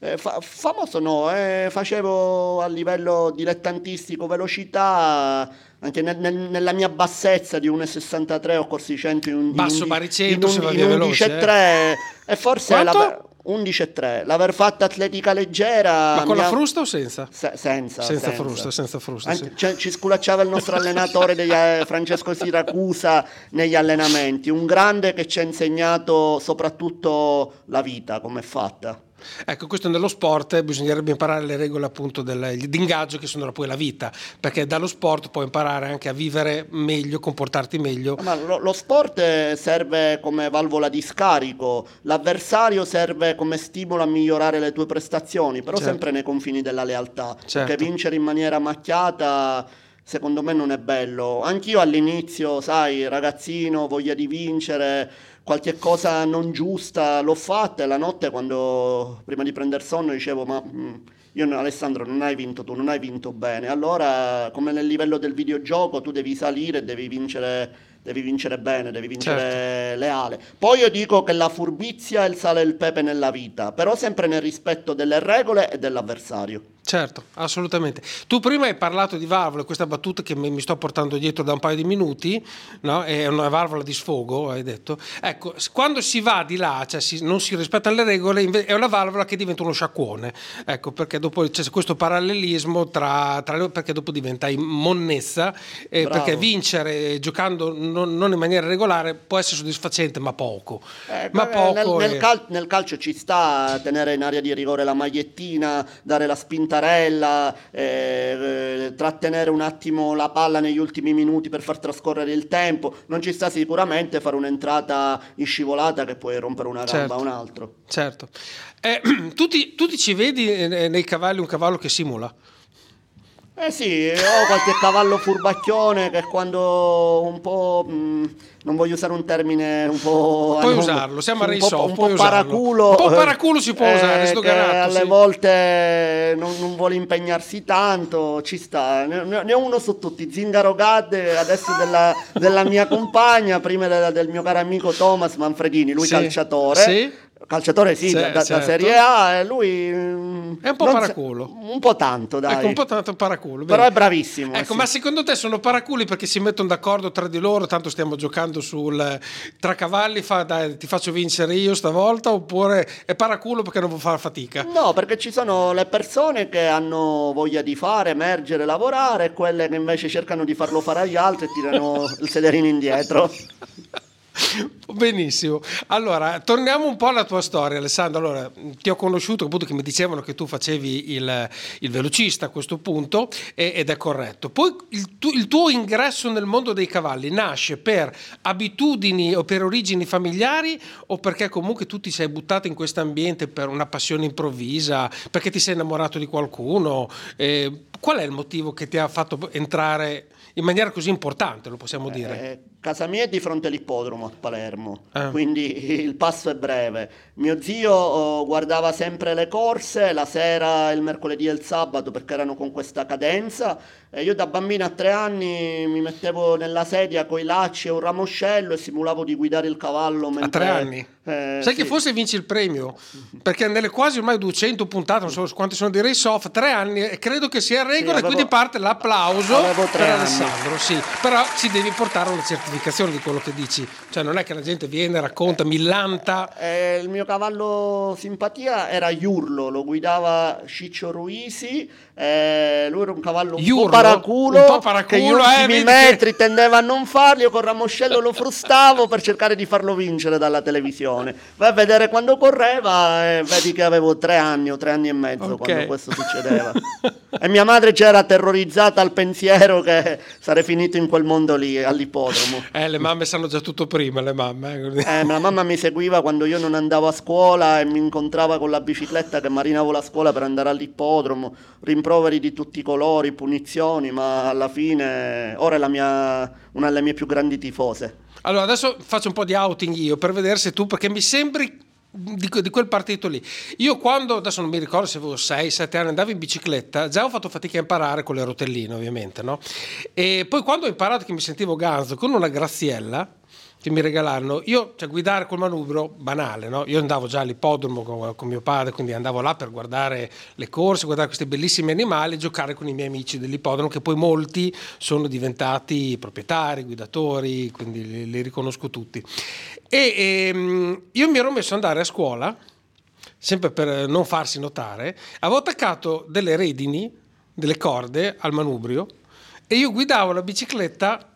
Speaker 7: Eh, fa- famoso no, eh, facevo a livello dilettantistico velocità, anche nel- nel- nella mia bassezza di 1,63 ho corso i 100 in un
Speaker 2: Basso baricentro,
Speaker 7: in,
Speaker 2: se va via
Speaker 7: in
Speaker 2: veloce,
Speaker 7: 11,3 e forse
Speaker 2: Quanto?
Speaker 7: 11,3 l'aver fatto atletica leggera
Speaker 2: Ma con la
Speaker 7: ha-
Speaker 2: frusta o senza?
Speaker 7: Se- senza,
Speaker 2: Senza frusta, senza frusta,
Speaker 7: Anche-
Speaker 2: sì.
Speaker 7: cioè, ci sculacciava il nostro allenatore degli, eh, Francesco Siracusa negli allenamenti, un grande che ci ha insegnato soprattutto la vita, come è fatta.
Speaker 2: Ecco, questo nello sport eh, bisognerebbe imparare le regole appunto del, di ingaggio che sono poi la vita, perché dallo sport puoi imparare anche a vivere meglio, comportarti meglio.
Speaker 7: Ma lo, lo sport eh, serve come valvola di scarico, l'avversario serve come stimolo a migliorare le tue prestazioni, però
Speaker 2: Certo.
Speaker 7: sempre nei confini della lealtà,
Speaker 2: Certo.
Speaker 7: perché vincere in maniera macchiata secondo me non è bello. Anch'io all'inizio, sai, ragazzino, voglia di vincere, qualche cosa non giusta l'ho fatta e la notte quando prima di prendere sonno dicevo ma... mm, io Alessandro non hai vinto tu, non hai vinto bene. Allora, come nel livello del videogioco, tu devi salire devi vincere, devi vincere bene, devi vincere
Speaker 2: Certo.
Speaker 7: leale. Poi io dico che la furbizia è il sale e il pepe nella vita, però sempre nel rispetto delle regole e dell'avversario.
Speaker 2: Certo, assolutamente. Tu prima hai parlato di valvole, questa battuta che mi, sto portando dietro da un paio di minuti, no? è una valvola di sfogo, hai detto. Ecco, quando si va di là, cioè si- non si rispettano le regole, è una valvola che diventa uno sciacquone. Ecco, perché dopo c'è questo parallelismo tra, tra le- perché dopo diventa in- monnezza, eh, perché vincere giocando non, non in maniera regolare può essere soddisfacente, ma poco.
Speaker 7: Eh,
Speaker 2: ma poco.
Speaker 7: nel, nel cal- nel calcio ci sta tenere in area di rigore la magliettina, dare la spintarella, eh, eh, trattenere un attimo la palla negli ultimi minuti per far trascorrere il tempo. Non ci sta sicuramente fare un'entrata in scivolata che puoi rompere una gamba
Speaker 2: Certo.
Speaker 7: a un altro.
Speaker 2: Certo. Eh, tu, ti, tu ti ci vedi eh, nei cavalli un cavallo che simula?
Speaker 7: Eh sì, ho qualche cavallo furbacchione che quando un po'... mh, non voglio usare un termine un po'...
Speaker 2: Puoi usarlo, siamo a
Speaker 7: un
Speaker 2: Ray
Speaker 7: po', un po'
Speaker 2: usarlo.
Speaker 7: paraculo.
Speaker 2: Un po' paraculo si può usare,
Speaker 7: che
Speaker 2: sdoganato,
Speaker 7: alle
Speaker 2: sì.
Speaker 7: volte non, non vuole impegnarsi tanto, ci sta. Ne, ne- ho uno su tutti, Zingaro Gadde, adesso della, della mia compagna, prima del, del mio caro amico Thomas Manfredini, lui
Speaker 2: Sì,
Speaker 7: calciatore.
Speaker 2: sì.
Speaker 7: Calciatore sì,
Speaker 2: Sì,
Speaker 7: da, da- da
Speaker 2: certo.
Speaker 7: Serie A, e lui... mm,
Speaker 2: È un po' paraculo.
Speaker 7: un po' tanto, dai.
Speaker 2: Ecco, un po' tanto paraculo.
Speaker 7: Però
Speaker 2: bene.
Speaker 7: è bravissimo. eh,
Speaker 2: Ecco,
Speaker 7: sì.
Speaker 2: ma secondo te sono paraculi perché si mettono d'accordo tra di loro, tanto stiamo giocando sul tra cavalli, fa, dai, ti faccio vincere io stavolta, oppure è paraculo perché non vuoi fare fatica?
Speaker 7: No, perché ci sono le persone che hanno voglia di fare, emergere, lavorare, e quelle che invece cercano di farlo fare agli altri e tirano il sederino indietro.
Speaker 2: Benissimo. Allora, torniamo un po' alla tua storia, Alessandro. Allora, ti ho conosciuto appunto che mi dicevano che tu facevi il, il velocista a questo punto e- ed è corretto. Poi il, tu- il tuo ingresso nel mondo dei cavalli nasce per abitudini o per origini familiari o perché comunque tu ti sei buttato in questo ambiente per una passione improvvisa, perché ti sei innamorato di qualcuno? Eh, qual è il motivo che ti ha fatto entrare in maniera così importante, lo possiamo dire?
Speaker 7: Eh, casa mia è di fronte all'ippodromo a Palermo,
Speaker 2: Ah.
Speaker 7: quindi il passo è breve. Mio zio oh, guardava sempre le corse, la sera, il mercoledì e il sabato perché erano con questa cadenza e io da bambino a tre anni mi mettevo nella sedia con i lacci e un ramoscello e simulavo di guidare il cavallo mentre...
Speaker 2: tre anni?
Speaker 7: Eh,
Speaker 2: Sai
Speaker 7: sì.
Speaker 2: che forse vinci il premio? Perché nelle quasi ormai 200 puntate, non so quanti sono di Race Off, tre anni, e credo che sia regola
Speaker 7: Sì, avevo-
Speaker 2: e quindi parte l'applauso per
Speaker 7: anni.
Speaker 2: Alessandro. Sì, però ci devi portare una certificazione di quello che dici. Cioè non è che la gente viene, racconta, millanta.
Speaker 7: Eh, il mio cavallo simpatia era Iurlo, lo guidava Ciccio Ruisi. eh, lui era un cavallo un
Speaker 2: Iurlo?
Speaker 7: po' paraculo,
Speaker 2: Un po' paraculo,
Speaker 7: che
Speaker 2: eh, vedi che-
Speaker 7: metri tendeva a non farli. Io con Ramoscello lo frustavo per cercare di farlo vincere dalla televisione. Vai a vedere quando correva e vedi che avevo tre anni o tre anni e mezzo
Speaker 2: Ok.
Speaker 7: quando questo succedeva. e mia madre c'era terrorizzata al pensiero che sarei finito in quel mondo lì, all'ippodromo.
Speaker 2: Eh, le mamme sanno già tutto prima, le mamme. eh,
Speaker 7: Eh, la mamma mi seguiva quando io non andavo a scuola e mi incontrava con la bicicletta che marinavo la scuola per andare all'ippodromo, rimproveri di tutti i colori, punizioni, ma alla fine ora è la mia, una delle mie più grandi tifose.
Speaker 2: Allora, adesso faccio un po' di outing io per vedere se tu, perché mi sembri di, di quel partito lì. Io quando, adesso non mi ricordo se avevo 6-7 anni, andavo in bicicletta, già ho fatto fatica a imparare con le rotelline ovviamente, no? E poi quando ho imparato che mi sentivo ganzo con una graziella che mi regalarono, io, cioè guidare col manubrio, banale, no? Io andavo già all'ippodromo con, con mio padre, quindi andavo là per guardare le corse, guardare questi bellissimi animali e giocare con i miei amici dell'ippodromo, che poi molti sono diventati proprietari, guidatori, quindi li, li riconosco tutti. E ehm, io mi ero messo ad andare a scuola, sempre per non farsi notare, avevo attaccato delle redini, delle corde al manubrio e io guidavo la bicicletta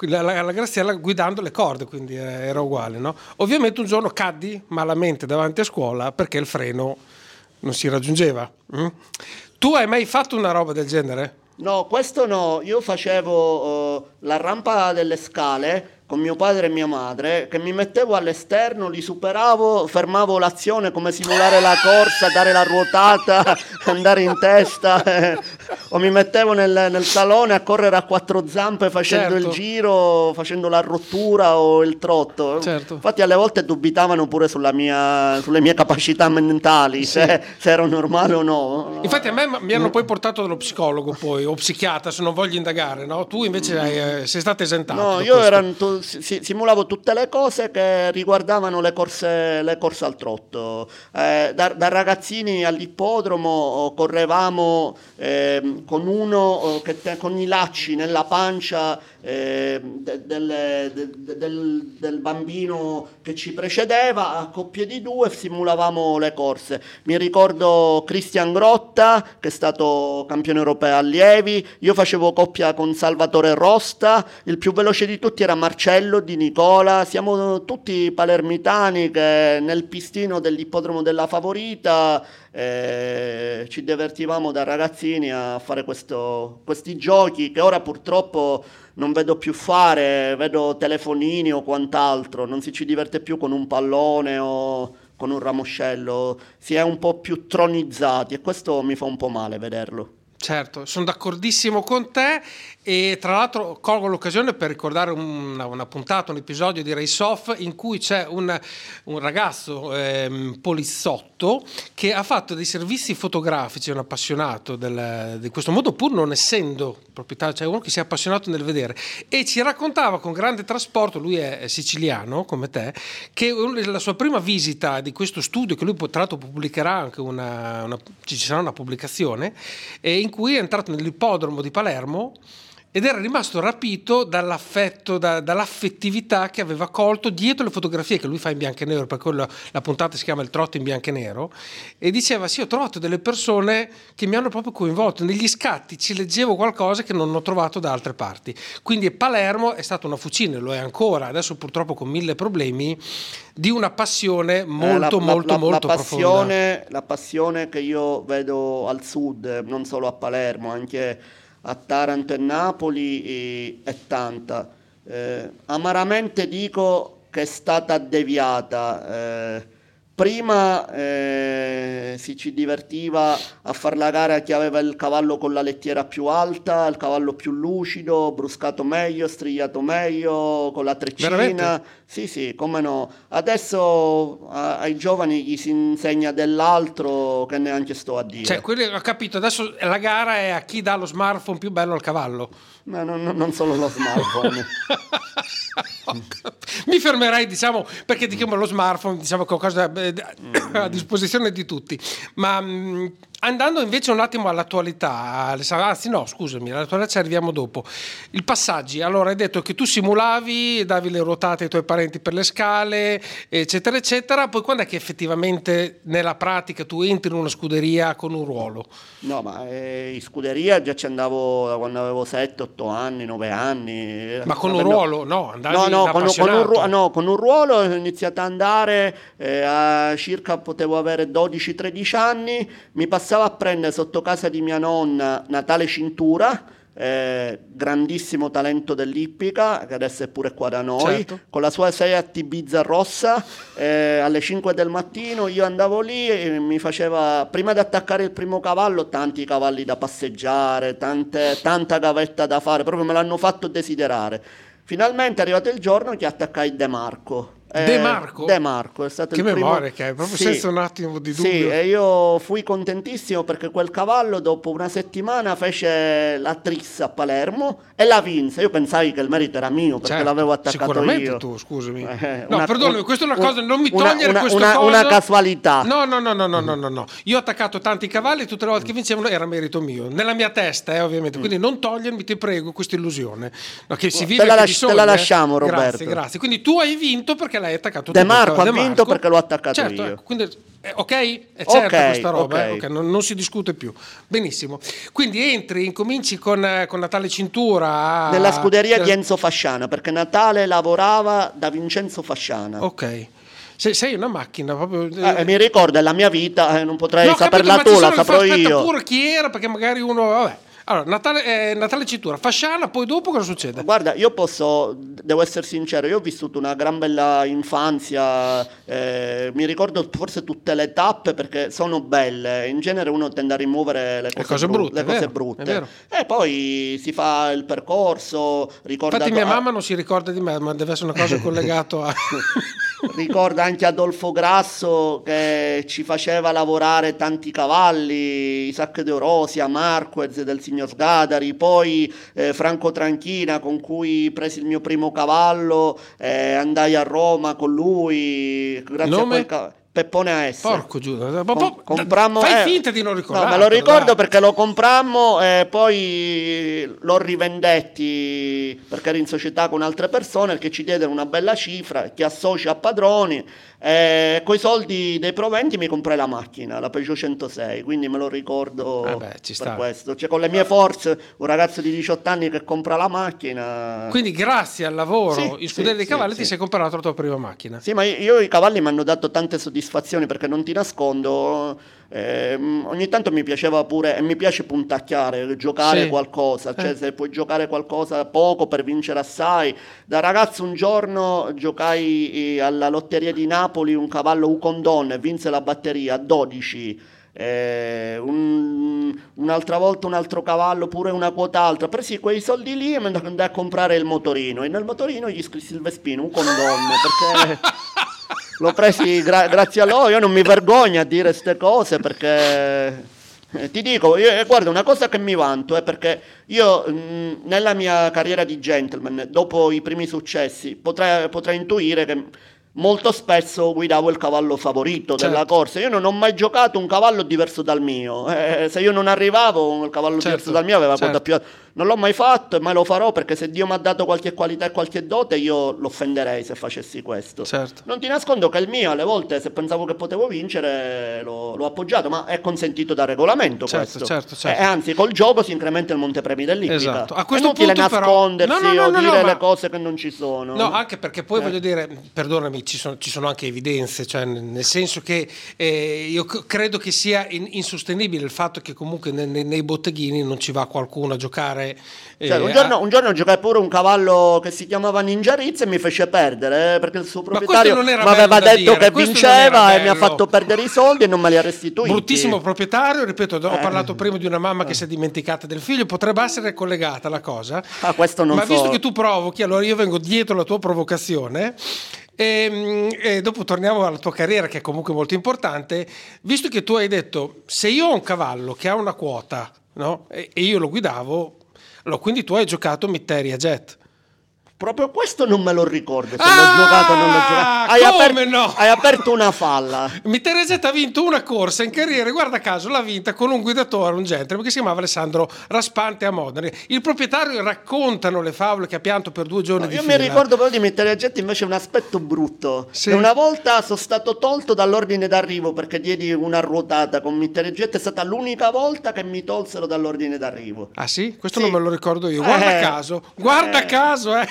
Speaker 2: la, la, la graziella guidando le corde, quindi eh, era uguale. No? Ovviamente un giorno caddi malamente davanti a scuola perché il freno non si raggiungeva. mm? Tu hai mai fatto una roba del genere?
Speaker 7: No, questo no, io facevo eh, la rampa delle scale con mio padre e mia madre, che mi mettevo all'esterno, li superavo, fermavo l'azione come simulare la corsa, dare la ruotata, andare in testa, eh, o mi mettevo nel, nel salone a correre a quattro zampe facendo
Speaker 2: Certo.
Speaker 7: il giro, facendo la rottura o il trotto.
Speaker 2: Certo.
Speaker 7: Infatti alle volte dubitavano pure sulla mia- sulle mie capacità mentali, se, se ero normale o no.
Speaker 2: Infatti a me mi hanno poi portato dallo psicologo poi, o psichiatra se non voglio indagare, no? Tu invece hai, eh, sei stato esentato.
Speaker 7: No, io
Speaker 2: questo.
Speaker 7: ero si- simulavo tutte le cose che riguardavano le corse, le corse al trotto. Eh, da, da ragazzini all'ippodromo oh, correvamo ehm, con uno oh, che te- con i lacci nella pancia ehm, de- delle- de- de- del, del bambino che ci precedeva, a coppie di due simulavamo le corse. Mi ricordo Cristian Grotta, che è stato campione europeo allievi, io facevo coppia con Salvatore Rosta, il più veloce di tutti era Marcello Di Nicola, siamo tutti palermitani che nel pistino dell'ippodromo della Favorita eh, ci divertivamo da ragazzini a fare questo- questi giochi che ora purtroppo non vedo più fare, vedo telefonini o quant'altro, non si ci diverte più con un pallone o con un ramoscello, si è un po' più tronizzati e questo mi fa un po' male vederlo.
Speaker 2: Certo, sono d'accordissimo con te e tra l'altro colgo l'occasione per ricordare una, una puntata, un episodio di Race Off in cui c'è un, un ragazzo ehm, poliziotto che ha fatto dei servizi fotografici, un appassionato del- di questo mondo pur non essendo proprietario, cioè uno che si è appassionato nel vedere. E ci raccontava con grande trasporto, lui è siciliano come te, che la sua prima visita di questo studio che lui tra l'altro pubblicherà anche una, una- ci sarà una pubblicazione eh, in cui è entrato nell'ippodromo di Palermo ed era rimasto rapito dall'affetto, da- dall'affettività che aveva colto dietro le fotografie che lui fa in bianco e nero, per quello la puntata si chiama Il trotto in bianco e nero, e diceva sì ho trovato delle persone che mi hanno proprio coinvolto, negli scatti ci leggevo qualcosa che non ho trovato da altre parti. Quindi Palermo è stata una fucina, lo è ancora, adesso purtroppo con mille problemi, di una passione molto
Speaker 7: Eh, la-
Speaker 2: molto
Speaker 7: la-
Speaker 2: molto
Speaker 7: la
Speaker 2: profonda.
Speaker 7: passione, la passione che io vedo al sud, non solo a Palermo, anche a Taranto e Napoli eh, è tanta. Eh, amaramente dico che è stata deviata. eh, prima eh, si ci divertiva a far la gara a chi aveva il cavallo con la lettiera più alta, il cavallo più lucido, bruscato meglio, strigliato meglio, con la treccina.
Speaker 2: Veramente?
Speaker 7: Sì, sì, come no. Adesso a- ai giovani gli si insegna dell'altro che neanche sto a dire.
Speaker 2: Cioè, quelli- ho capito, adesso la gara è a chi dà lo smartphone più bello al cavallo.
Speaker 7: No, no, no, non solo lo smartphone.
Speaker 2: Mi fermerei, diciamo, perché diciamo lo smartphone, diciamo che è qualcosa eh, a disposizione di tutti. Ma mh, andando invece un attimo all'attualità, anzi no, scusami, all'attualità ci arriviamo dopo. I passaggi, allora hai detto che tu simulavi, davi le ruotate ai tuoi parenti per le scale, eccetera, eccetera, poi quando è che effettivamente nella pratica tu entri in una scuderia con un ruolo?
Speaker 7: No, ma eh, in scuderia già ci andavo da quando avevo 7, 8 anni, 9 anni.
Speaker 2: Ma con un ruolo? No, andavi
Speaker 7: No, no con, con un ruolo, no, con un ruolo ho iniziato ad andare eh, a circa potevo avere 12-13 anni, mi passavo a prendere sotto casa di mia nonna Natale Cintura, eh, grandissimo talento dell'ippica, che adesso è pure qua da noi,
Speaker 2: Certo.
Speaker 7: con la sua Seat Ibiza rossa, eh, alle 5 del mattino io andavo lì e mi faceva, prima di attaccare il primo cavallo, tanti cavalli da passeggiare, tante- tanta gavetta da fare, proprio me l'hanno fatto desiderare. Finalmente è arrivato il giorno che attaccai De Marco. Eh,
Speaker 2: De Marco?
Speaker 7: De Marco è stato
Speaker 2: Che
Speaker 7: il primo...
Speaker 2: memoria che hai, proprio
Speaker 7: Sì.
Speaker 2: senza un attimo di
Speaker 7: Sì,
Speaker 2: dubbio.
Speaker 7: e io fui contentissimo perché quel cavallo dopo una settimana fece la trissa a Palermo e la vinse. Io pensai che il merito era mio perché
Speaker 2: Certo,
Speaker 7: l'avevo attaccato
Speaker 2: sicuramente
Speaker 7: io.
Speaker 2: tu, scusami.
Speaker 7: Eh,
Speaker 2: no,
Speaker 7: una-
Speaker 2: perdonami, questa è una
Speaker 7: un-
Speaker 2: cosa, non mi
Speaker 7: una-
Speaker 2: togliere
Speaker 7: una-
Speaker 2: questo
Speaker 7: una-
Speaker 2: coso.
Speaker 7: una casualità.
Speaker 2: No, no, no, no, no, no, no, no. Io ho attaccato tanti cavalli e tutte le volte che vincevano era merito mio. Nella mia testa, eh, ovviamente. Quindi non togliermi, ti prego, questa illusione. No, che si
Speaker 7: Te
Speaker 2: vive
Speaker 7: la
Speaker 2: che
Speaker 7: lasci- te la lasciamo,
Speaker 2: Grazie,
Speaker 7: Roberto.
Speaker 2: grazie. Quindi tu hai vinto perché l'hai attaccato
Speaker 7: De Marco ha vinto perché l'ho attaccato
Speaker 2: certo,
Speaker 7: io.
Speaker 2: ecco, quindi, eh, ok? È certa
Speaker 7: Ok,
Speaker 2: questa roba, eh,
Speaker 7: ok.
Speaker 2: ok, non, non si discute più. Benissimo. Quindi entri, incominci con, eh, con Natale Cintura. a-
Speaker 7: Nella scuderia di Enzo Fasciana perché Natale lavorava da Vincenzo Fasciana.
Speaker 2: Ok. Sei, sei una macchina proprio.
Speaker 7: Eh, mi ricordo, è la mia vita, eh, non potrei
Speaker 2: No, capito,
Speaker 7: saperla
Speaker 2: ma
Speaker 7: tu, la saprò io.
Speaker 2: pure chi era, perché magari uno. Vabbè. Allora, Natale, eh, Natale Cintura, Fasciana, poi dopo cosa succede?
Speaker 7: Guarda, io posso, devo essere sincero, io ho vissuto una gran bella infanzia, eh, mi ricordo forse tutte le tappe perché sono belle, in genere uno tende a rimuovere le cose,
Speaker 2: cose
Speaker 7: bru-
Speaker 2: brutte,
Speaker 7: le cose
Speaker 2: vero,
Speaker 7: brutte. E poi si fa il percorso, ricorda,
Speaker 2: Infatti, mia mamma non si ricorda di me, ma deve essere una cosa collegata a.
Speaker 7: ricorda anche Adolfo Grasso che ci faceva lavorare tanti cavalli, Isaac De Orosia, Marquez del signor Sgadari, poi eh, Franco Tranchina con cui presi il mio primo cavallo, eh, andai a Roma con lui, grazie
Speaker 2: Nome?
Speaker 7: a quel cavallo. Peppone AS.
Speaker 2: Porco Giuda.
Speaker 7: Com- comprammo-
Speaker 2: Fai
Speaker 7: eh,
Speaker 2: finta di non
Speaker 7: No,
Speaker 2: ricordare.
Speaker 7: me lo ricordo perché lo comprammo e poi lo rivendetti perché ero in società con altre persone che ci diedero una bella cifra, che associa a padroni e coi soldi dei proventi mi comprai la macchina, la Peugeot 106, quindi me lo ricordo
Speaker 2: Eh beh, ci
Speaker 7: per
Speaker 2: sta.
Speaker 7: questo. Cioè con le mie forze, un ragazzo di 18 anni che compra la macchina.
Speaker 2: Quindi, grazie al lavoro
Speaker 7: Sì,
Speaker 2: in
Speaker 7: sì,
Speaker 2: scuderia dei
Speaker 7: sì,
Speaker 2: cavalli,
Speaker 7: sì.
Speaker 2: ti sei comprato la tua prima macchina.
Speaker 7: Sì, ma io i cavalli mi hanno dato tante soddisfazioni perché non ti nascondo, ehm, ogni tanto mi piaceva pure, e mi piace puntacchiare, giocare
Speaker 2: Sì.
Speaker 7: qualcosa, cioè
Speaker 2: Eh.
Speaker 7: se puoi giocare qualcosa poco per vincere assai. Da ragazzo un giorno giocai eh, alla lotteria di Napoli un cavallo Ucondon e vinse la batteria a 12. Eh, un- un'altra volta un altro cavallo, pure una quota alta. Presi quei soldi lì e mi andai a comprare il motorino. E nel motorino gli scrissi il Vespino, un condom, perché l'ho presi gra- grazie a loro. Io non mi vergogno a dire queste cose perché. eh, Ti dico, io- eh, guarda, una cosa che mi vanto è perché io mh, nella mia carriera di gentleman, dopo i primi successi, potrei, potrei intuire che molto spesso guidavo il cavallo favorito della
Speaker 2: Certo.
Speaker 7: corsa. Io non ho mai giocato un cavallo diverso dal mio. Eh, se io non arrivavo, il cavallo
Speaker 2: Certo,
Speaker 7: diverso dal mio aveva
Speaker 2: certo.
Speaker 7: più. Non l'ho mai fatto e mai lo farò perché se Dio mi ha dato qualche qualità e qualche dote, io l'offenderei se facessi questo.
Speaker 2: Certo.
Speaker 7: Non ti nascondo che il mio alle volte, se pensavo che potevo vincere, l'ho, l'ho appoggiato, ma è consentito da regolamento
Speaker 2: Certo,
Speaker 7: questo.
Speaker 2: certo, certo.
Speaker 7: E anzi, col gioco si incrementa il montepremi dell'Ippica.
Speaker 2: Esatto. A
Speaker 7: È
Speaker 2: questo
Speaker 7: inutile
Speaker 2: punto però-
Speaker 7: nascondersi
Speaker 2: No, no, no,
Speaker 7: o dire
Speaker 2: no, ma-
Speaker 7: le cose che non ci sono.
Speaker 2: No, anche perché poi
Speaker 7: Eh.
Speaker 2: voglio dire, perdonami, ci sono, ci sono anche evidenze, cioè nel senso che eh, io credo che sia in- insostenibile il fatto che comunque ne- ne- nei botteghini non ci va qualcuno a giocare. Eh,
Speaker 7: Cioè, un,
Speaker 2: a-
Speaker 7: giorno, un giorno giocai pure un cavallo che si chiamava Ninja Rizz e mi fece perdere eh, perché il suo proprietario mi aveva detto
Speaker 2: dire,
Speaker 7: che vinceva e mi ha fatto perdere i soldi e non me li ha restituiti.
Speaker 2: Bruttissimo proprietario, ripeto, ho
Speaker 7: Eh.
Speaker 2: parlato prima di una mamma che si è dimenticata del figlio, potrebbe essere collegata la cosa.
Speaker 7: Ah, questo non
Speaker 2: Ma
Speaker 7: so.
Speaker 2: visto che tu provochi, allora io vengo dietro la tua provocazione. E, e dopo torniamo alla tua carriera che è comunque molto importante visto che tu hai detto se io ho un cavallo che ha una quota no? e, e io lo guidavo Allora, quindi tu hai giocato Mitteria Jet.
Speaker 7: Proprio questo non me lo ricordo. Se
Speaker 2: Ah,
Speaker 7: l'ho giocato o non l'ho giocato. Hai,
Speaker 2: come
Speaker 7: aper-
Speaker 2: no?
Speaker 7: hai aperto una falla.
Speaker 2: Mitteria Jet ha vinto una corsa in carriera, guarda caso, l'ha vinta con un guidatore, un gentleman che si chiamava Alessandro Raspante a Modena. Il proprietario raccontano le favole che ha pianto per due giorni di
Speaker 7: Io
Speaker 2: fila.
Speaker 7: mi ricordo però di mettere a invece un aspetto brutto.
Speaker 2: Sì.
Speaker 7: E una volta sono stato tolto dall'ordine d'arrivo perché diedi una ruotata con Mittere Jet. È stata l'unica volta che mi tolsero dall'ordine d'arrivo.
Speaker 2: Ah sì? Questo
Speaker 7: Sì.
Speaker 2: non me lo ricordo io. Guarda
Speaker 7: Eh,
Speaker 2: caso, guarda
Speaker 7: eh.
Speaker 2: caso, eh.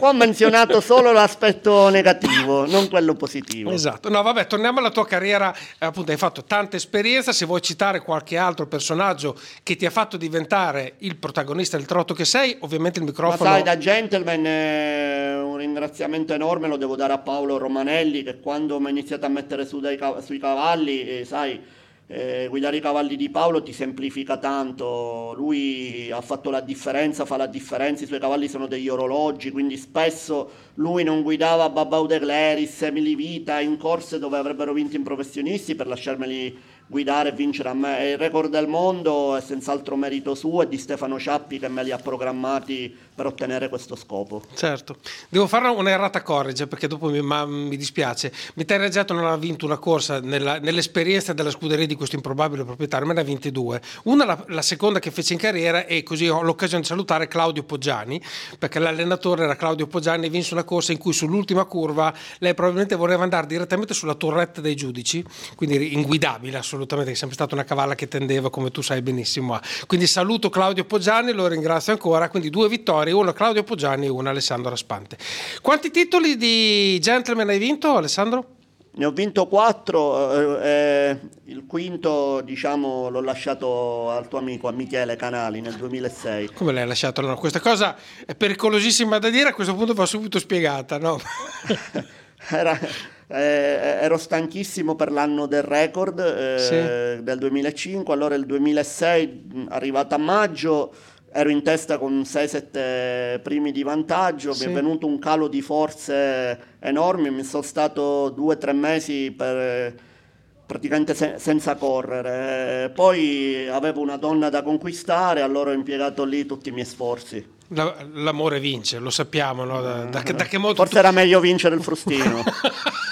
Speaker 7: Ho menzionato solo l'aspetto negativo, non quello positivo.
Speaker 2: Esatto, no vabbè, torniamo alla tua carriera, eh, appunto hai fatto tanta esperienza, se vuoi citare qualche altro personaggio che ti ha fatto diventare il protagonista del trotto che sei, ovviamente il
Speaker 7: Ma
Speaker 2: microfono...
Speaker 7: sai, da gentleman eh, un ringraziamento enorme lo devo dare a Paolo Romanelli che quando mi ha iniziato a mettere su dai sui cavalli, eh, sai, eh, guidare i cavalli di Paolo ti semplifica tanto. Lui ha fatto la differenza, fa la differenza, i suoi cavalli sono degli orologi, quindi spesso lui non guidava Babau de Gleris, Emily Vita in corse dove avrebbero vinto in professionisti per lasciarmeli guidare e vincere a me. Il record del mondo è senz'altro merito suo e di Stefano Ciappi che me li ha programmati per ottenere questo scopo.
Speaker 2: Certo, devo fare un'errata corrige perché dopo mi, ma- mi dispiace. Mitterrand Reggiato non ha vinto una corsa nella- nell'esperienza della scuderia di questo improbabile proprietario, me ne ha vinte due. Una la, la seconda che fece in carriera e così ho l'occasione di salutare Claudio Poggiani perché l'allenatore era Claudio Poggiani e vinse una corsa in cui sull'ultima curva lei probabilmente voleva andare direttamente sulla torretta dei giudici, quindi inguidabile assolutamente, è sempre stata una cavalla che tendeva come tu sai benissimo a. Quindi saluto Claudio Poggiani, lo ringrazio ancora, quindi due vittorie, una Claudio Poggiani e una Alessandro Raspante. Quanti titoli di gentleman hai vinto Alessandro?
Speaker 7: Ne ho vinto quattro, eh, eh, il quinto diciamo l'ho lasciato al tuo amico, a Michele Canali nel 2006.
Speaker 2: Come l'hai lasciato? No, questa cosa è pericolosissima da dire, a questo punto va subito spiegata, no?
Speaker 7: Era- eh, ero stanchissimo per l'anno del record eh,
Speaker 2: Sì.
Speaker 7: del 2005, allora il 2006, mh, arrivato a maggio, ero in testa con 6-7 primi di vantaggio,
Speaker 2: Sì.
Speaker 7: mi è venuto un calo di forze enorme, mi sono stato due o tre mesi per, praticamente se- senza correre. Eh, Poi avevo una donna da conquistare, allora ho impiegato lì tutti i miei sforzi.
Speaker 2: La- l'amore vince, lo sappiamo, no? Da, da che, da che modo
Speaker 7: Forse
Speaker 2: tu-
Speaker 7: era meglio vincere il frustino.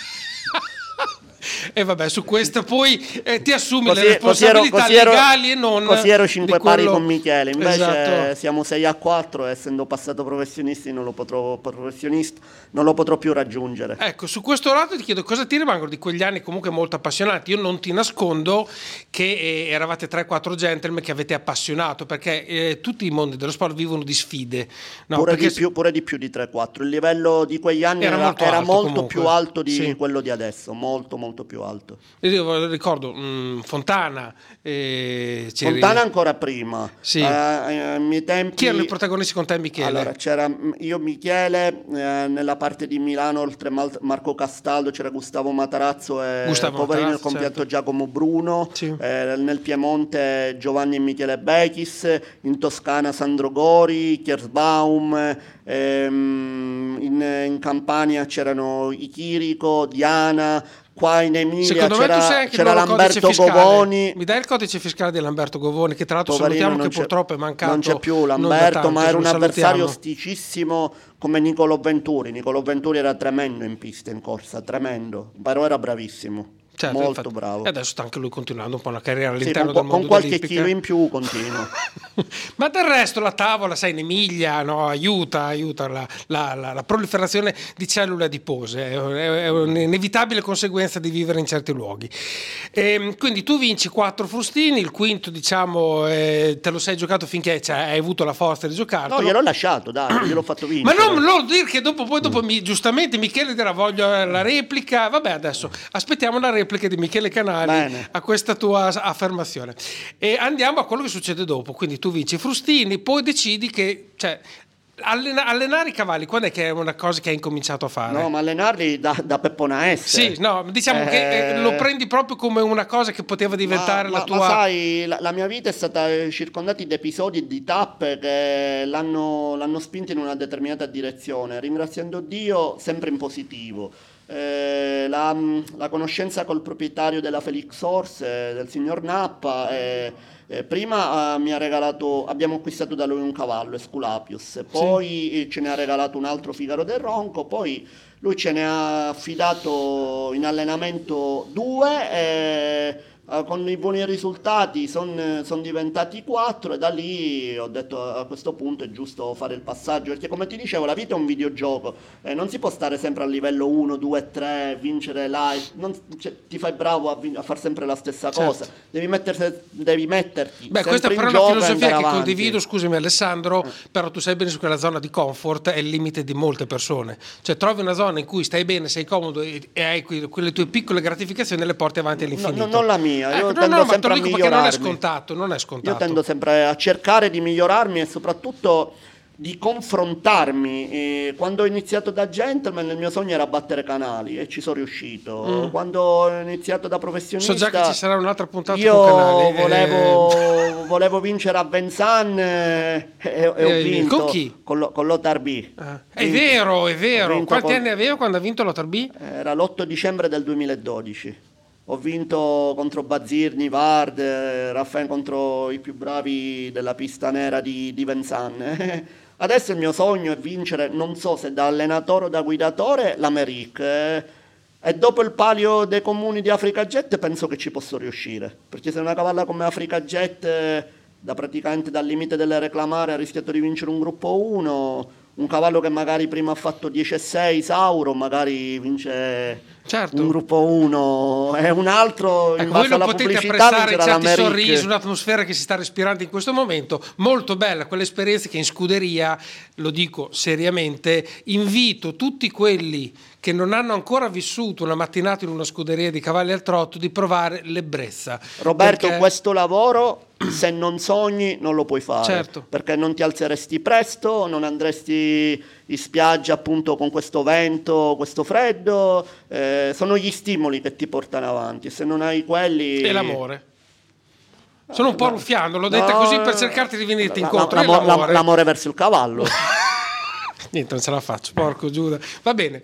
Speaker 2: E vabbè, su questo poi eh, ti assumi
Speaker 7: Così-
Speaker 2: le responsabilità
Speaker 7: così ero-
Speaker 2: legali e non
Speaker 7: Così ero 5
Speaker 2: di
Speaker 7: pari
Speaker 2: quello-
Speaker 7: con Michele, invece
Speaker 2: Esatto.
Speaker 7: siamo 6 a 4 e essendo passato professionisti non lo potrò, professionista, non lo potrò più raggiungere.
Speaker 2: Ecco, su questo lato ti chiedo cosa ti rimangono di quegli anni comunque molto appassionanti. Io non ti nascondo che eh, eravate 3-4 gentleman che avete appassionato, perché eh, tutti i mondi dello sport vivono di sfide. No,
Speaker 7: pure,
Speaker 2: perché
Speaker 7: di più, pure di più di 3-4. Il livello di quegli anni
Speaker 2: Era
Speaker 7: era,
Speaker 2: molto
Speaker 7: era
Speaker 2: alto
Speaker 7: molto più alto di
Speaker 2: Sì.
Speaker 7: quello di adesso, molto molto più alto.
Speaker 2: Io ricordo mm, Fontana, eh,
Speaker 7: Fontana ancora prima.
Speaker 2: Sì.
Speaker 7: Eh, ai miei tempi...
Speaker 2: Chi erano i protagonisti con te, Michele?
Speaker 7: Allora, c'era mm, io, Michele, eh, nella parte di Milano, oltre Marco Castaldo, c'era Gustavo Matarazzo e
Speaker 2: Gustavo
Speaker 7: poverino il
Speaker 2: Matarazzo,
Speaker 7: compianto
Speaker 2: certo.
Speaker 7: Giacomo Bruno,
Speaker 2: Sì.
Speaker 7: eh, nel Piemonte Giovanni e Michele Bechis, in Toscana Sandro Gori, Kiersbaum, ehm, in, in Campania c'erano i Chirico, Diana, qua in Emilia
Speaker 2: Secondo
Speaker 7: c'era, c'era Lamberto. Govoni.
Speaker 2: Mi dai il codice fiscale di Lamberto Govoni, che tra l'altro
Speaker 7: Poverino,
Speaker 2: salutiamo che purtroppo è mancato.
Speaker 7: Non c'è più Lamberto,
Speaker 2: tanto,
Speaker 7: ma era un avversario sticissimo come Nicolo Venturi. Nicolo Venturi era tremendo in pista, in corsa, tremendo, però era bravissimo.
Speaker 2: Certo,
Speaker 7: molto
Speaker 2: infatti.
Speaker 7: bravo.
Speaker 2: E adesso sta anche lui continuando un po' una carriera
Speaker 7: Sì,
Speaker 2: all'interno
Speaker 7: con,
Speaker 2: del
Speaker 7: con
Speaker 2: mondo
Speaker 7: qualche
Speaker 2: dell'ippica.
Speaker 7: chilo in più continua.
Speaker 2: Ma del resto la tavola, sai, in Emilia no, aiuta, aiuta la, la- la- la proliferazione di cellule adipose, è, un'inevitabile conseguenza di vivere in certi luoghi. Ehm, quindi tu vinci quattro frustini, il quinto diciamo eh, te lo sei giocato finché cioè, hai avuto la forza di giocarlo.
Speaker 7: No, gliel'ho lasciato, dai, gliel'ho fatto vincere.
Speaker 2: Ma non, non dire che dopo, poi dopo mi- giustamente Michele dirà voglio eh, la replica. Vabbè, adesso aspettiamo la replica di Michele Canali
Speaker 7: Bene.
Speaker 2: a questa tua affermazione. E andiamo a quello che succede dopo. Quindi tu vinci frustini, poi decidi che. Cioè, allena- allenare i cavalli, quando è che è una cosa che hai incominciato a fare?
Speaker 7: No, ma allenarli da, da Peppona S.
Speaker 2: Sì, no, diciamo che eh, lo prendi proprio come una cosa che poteva diventare
Speaker 7: ma,
Speaker 2: la
Speaker 7: ma-
Speaker 2: tua.
Speaker 7: ma sai, la, la mia vita è stata eh, circondata di episodi e di tappe che l'hanno, l'hanno spinta in una determinata direzione, ringraziando Dio sempre in positivo. Eh, la, la conoscenza col proprietario della Felix Horse, eh, del signor Nappa, eh, Eh, prima eh, mi ha regalato, abbiamo acquistato da lui un cavallo, Esculapius, poi eh, ce ne ha regalato un altro Figaro del Ronco, poi lui ce ne ha affidato in allenamento due. Eh, con i buoni risultati sono son diventati quattro e da lì ho detto a questo punto è giusto fare il passaggio perché come ti dicevo la vita è un videogioco eh, non si può stare sempre a livello 1, 2, 3 vincere live non, cioè, ti fai bravo a, vin- a fare sempre la stessa
Speaker 2: Certo.
Speaker 7: cosa devi, mettersi, devi metterti
Speaker 2: Beh, questa però è una filosofia che
Speaker 7: avanti.
Speaker 2: condivido, scusami Alessandro, però tu sai bene su quella zona di comfort è il limite di molte persone. Cioè trovi una zona in cui stai bene, sei comodo e, e hai que- quelle tue piccole gratificazioni e le porti avanti
Speaker 7: No,
Speaker 2: all'infinito.
Speaker 7: no, non la mia, io
Speaker 2: Ecco, no,
Speaker 7: tendo
Speaker 2: no, te
Speaker 7: sempre a
Speaker 2: perché non è
Speaker 7: migliorarmi.
Speaker 2: scontato, non è scontato.
Speaker 7: Io tendo sempre a cercare di migliorarmi e soprattutto di confrontarmi. E quando ho iniziato da gentleman il mio sogno era battere canali e ci sono riuscito.
Speaker 2: Mm.
Speaker 7: Quando ho iniziato da professionista
Speaker 2: So già che ci sarà un'altra puntata
Speaker 7: io
Speaker 2: sul canale. eh,
Speaker 7: volevo, volevo vincere a Vincennes e, e ho
Speaker 2: Eh,
Speaker 7: vinto
Speaker 2: con chi?
Speaker 7: con, lo- con l'Otar B.
Speaker 2: È vero, è vero. Quanti
Speaker 7: con-
Speaker 2: anni aveva quando ha vinto l'Otar B?
Speaker 7: Era l'8 dicembre del 2012. Ho vinto contro Bazirni, Vard, eh, Raffaele contro i più bravi della pista nera di, di Vincennes. Adesso il mio sogno è vincere, non so se da allenatore o da guidatore, l'Americ. eh, E dopo il palio dei comuni di Africa Jet penso che ci posso riuscire. Perché se una cavalla come Africa Jet, eh, da praticamente dal limite delle reclamare, ha rischiato di vincere un gruppo 1, un cavallo che magari prima ha fatto 10 e 6, Sauro, magari vince
Speaker 2: Certo.
Speaker 7: un gruppo 1 e un altro in
Speaker 2: Ecco, voi
Speaker 7: base alla
Speaker 2: potete
Speaker 7: pubblicità
Speaker 2: apprezzare
Speaker 7: vincerà
Speaker 2: certi
Speaker 7: l'Americ.
Speaker 2: sorrisi, un'atmosfera che si sta respirando in questo momento, molto bella quell'esperienza che in scuderia, lo dico seriamente, invito tutti quelli che non hanno ancora vissuto una mattinata in una scuderia di cavalli al trotto di provare l'ebbrezza.
Speaker 7: Roberto,
Speaker 2: Perché-
Speaker 7: questo lavoro se non sogni non lo puoi fare,
Speaker 2: Certo.
Speaker 7: perché non ti alzeresti presto, non andresti in spiaggia appunto con questo vento, questo freddo, eh, sono gli stimoli che ti portano avanti, se non hai quelli...
Speaker 2: E l'amore. Sono un po' ruffiano, l'ho detta
Speaker 7: No,
Speaker 2: così per cercarti di venirti incontro.
Speaker 7: la- l'amo-
Speaker 2: l'amore.
Speaker 7: l'amore verso il cavallo.
Speaker 2: Niente, non ce la faccio, porco Giuda. Va bene.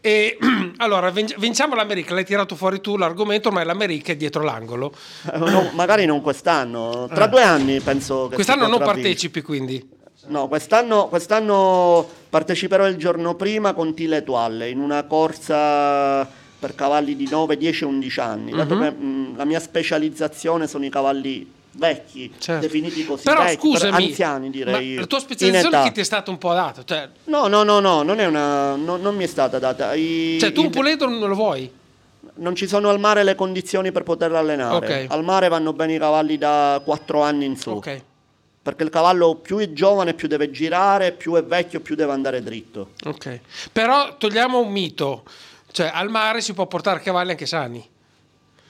Speaker 2: E, allora, vin- vinciamo l'America. L'hai tirato fuori tu l'argomento, ma l'America è dietro l'angolo.
Speaker 7: Eh, no, magari non quest'anno, tra due anni penso che
Speaker 2: Quest'anno non partecipi, quindi.
Speaker 7: No, quest'anno, quest'anno parteciperò il giorno prima con Tile Etoile in una corsa per cavalli di 9, 10 e 11 anni. Dato
Speaker 2: Mhm.
Speaker 7: che mh, la mia specializzazione sono i cavalli vecchi, definiti così
Speaker 2: Però
Speaker 7: vecchi, per
Speaker 2: scusami,
Speaker 7: anziani direi.
Speaker 2: la tua specializzazione che ti è stata un po' data? Cioè,
Speaker 7: No, no, no, no, non, è una, no- non mi è stata data. I-
Speaker 2: cioè tu un puledro non lo vuoi?
Speaker 7: non ci sono al mare le condizioni per poterlo allenare.
Speaker 2: Ok.
Speaker 7: Al mare vanno bene i cavalli da 4 anni in su.
Speaker 2: Ok.
Speaker 7: Perché il cavallo più è giovane, più deve girare, più è vecchio, più deve andare dritto.
Speaker 2: Ok. Però togliamo un mito. Cioè, al mare si può portare cavalli anche sani.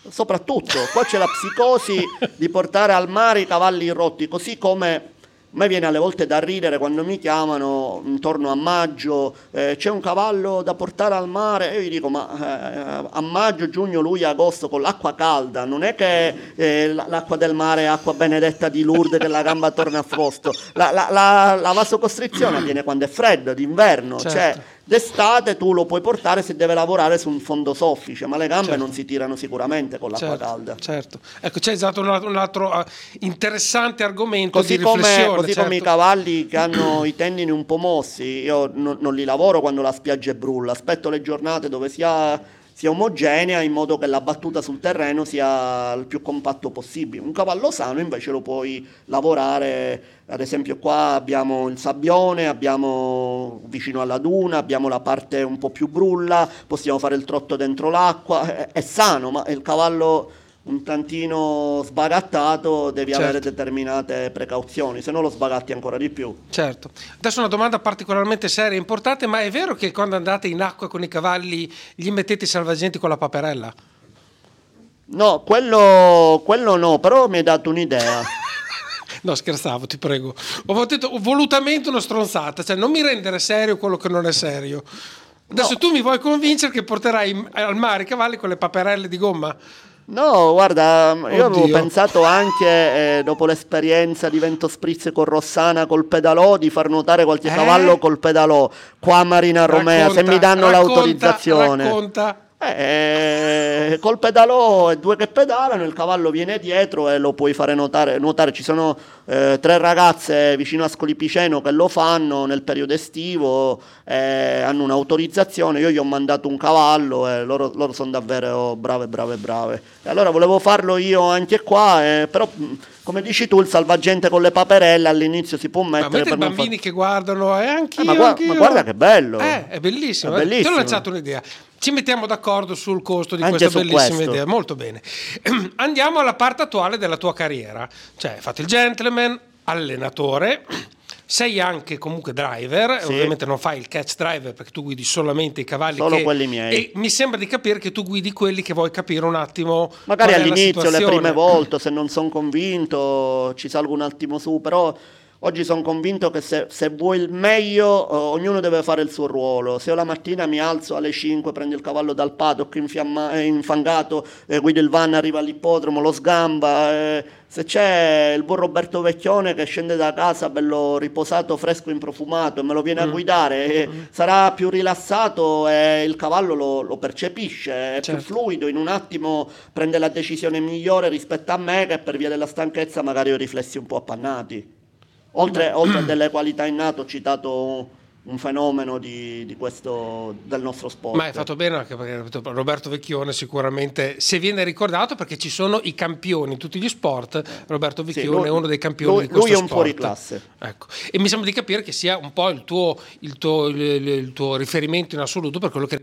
Speaker 7: Soprattutto, qua c'è la psicosi di portare al mare i cavalli rotti, così come a me viene alle volte da ridere quando mi chiamano intorno a maggio, eh, c'è un cavallo da portare al mare e io gli dico ma eh, a maggio, giugno, luglio, agosto con l'acqua calda, non è che eh, l'acqua del mare è acqua benedetta di Lourdes che la gamba torna a posto, la, la, la, la vasocostrizione avviene quando è freddo, d'inverno,
Speaker 2: Certo.
Speaker 7: cioè d'estate tu lo puoi portare se deve lavorare su un fondo soffice, ma le gambe
Speaker 2: Certo.
Speaker 7: non si tirano sicuramente con l'acqua
Speaker 2: certo,
Speaker 7: calda.
Speaker 2: Certo. Ecco, c'è stato un altro, un altro, eh, interessante argomento
Speaker 7: Così,
Speaker 2: di
Speaker 7: come, così come i
Speaker 2: certo.
Speaker 7: cavalli che hanno i tendini un po' mossi, io non, non li lavoro quando la spiaggia è brulla, aspetto le giornate dove sia, sia omogenea in modo che la battuta sul terreno sia il più compatto possibile. Un cavallo sano invece lo puoi lavorare, ad esempio qua abbiamo il sabbione, abbiamo vicino alla duna, abbiamo la parte un po' più brulla, possiamo fare il trotto dentro l'acqua, è, è sano, ma il cavallo un tantino sbagattato devi
Speaker 2: Certo.
Speaker 7: avere determinate precauzioni, se no lo sbagatti ancora di più.
Speaker 2: Certo. Adesso una domanda particolarmente seria e importante, ma è vero che quando andate in acqua con i cavalli gli mettete i salvagenti con la paperella?
Speaker 7: No, quello, quello no, però mi hai dato un'idea.
Speaker 2: No, scherzavo, ti prego. Ho detto volutamente una stronzata, cioè non mi rendere serio quello che non è serio. Adesso tu mi vuoi convincere che porterai al mare i cavalli con le paperelle di gomma?
Speaker 7: No, guarda, io avevo
Speaker 2: Oddio.
Speaker 7: pensato anche, eh, dopo l'esperienza di Vento Spritz con Rossana col pedalò, di far nuotare qualche
Speaker 2: Eh?
Speaker 7: cavallo col pedalò qua a Marina Romea, se
Speaker 2: Racconta,
Speaker 7: mi danno
Speaker 2: racconta,
Speaker 7: l'autorizzazione.
Speaker 2: Racconta.
Speaker 7: Eh, col pedalò e due che pedalano, il cavallo viene dietro e lo puoi fare nuotare. nuotare. Ci sono eh, tre ragazze vicino a Scolipiceno che lo fanno nel periodo estivo, eh, hanno un'autorizzazione. Io gli ho mandato un cavallo e loro, loro sono davvero brave, brave, brave. E allora volevo farlo io anche qua, eh, però come dici tu, il salvagente con le paperelle all'inizio si può mettere.
Speaker 2: Ma per
Speaker 7: i
Speaker 2: bambini fa... che guardano, è anche
Speaker 7: eh, ma, guarda, ma, guarda che bello!
Speaker 2: Eh, è bellissimo.
Speaker 7: È bellissimo.
Speaker 2: Ti ho lanciato un'idea. Ci mettiamo d'accordo sul costo di
Speaker 7: Anche
Speaker 2: questa bellissima
Speaker 7: questo.
Speaker 2: idea, molto bene. Andiamo alla parte attuale della tua carriera. Cioè, hai fatto il gentleman, allenatore, sei anche comunque driver,
Speaker 7: Sì.
Speaker 2: ovviamente non fai il catch driver perché tu guidi solamente i cavalli
Speaker 7: Solo
Speaker 2: che-
Speaker 7: quelli miei.
Speaker 2: E mi sembra di capire che tu guidi quelli che vuoi capire un attimo.
Speaker 7: Magari all'inizio, le prime volte, se non sono convinto, ci salgo un attimo su, però oggi sono convinto che se, se vuoi il meglio, eh, ognuno deve fare il suo ruolo. Se io la mattina mi alzo alle 5, prendo il cavallo dal paddock infiamma- eh, infangato, eh, guido il van, arriva all'ippodromo, lo sgamba. eh, se c'è il buon Roberto Vecchione che scende da casa bello riposato, fresco, improfumato e me lo viene a
Speaker 2: Mm.
Speaker 7: guidare, eh, sarà più rilassato e il cavallo lo, lo percepisce, è
Speaker 2: Certo.
Speaker 7: più fluido, in un attimo prende la decisione migliore rispetto a me che per via della stanchezza magari ho riflessi un po' appannati. Oltre, oltre a delle qualità innate ho citato un fenomeno di, di questo, del nostro sport.
Speaker 2: Ma hai fatto bene anche perché Roberto Vecchione sicuramente se viene ricordato perché ci sono i campioni in tutti gli sport, Roberto
Speaker 7: Sì,
Speaker 2: Vecchione
Speaker 7: lui-
Speaker 2: è uno dei campioni
Speaker 7: lui-
Speaker 2: di questo
Speaker 7: lui è un
Speaker 2: sport.
Speaker 7: fuoriclasse.
Speaker 2: Ecco. E mi sembra di capire che sia un po' il tuo, il tuo- il- il tuo riferimento in assoluto per quello che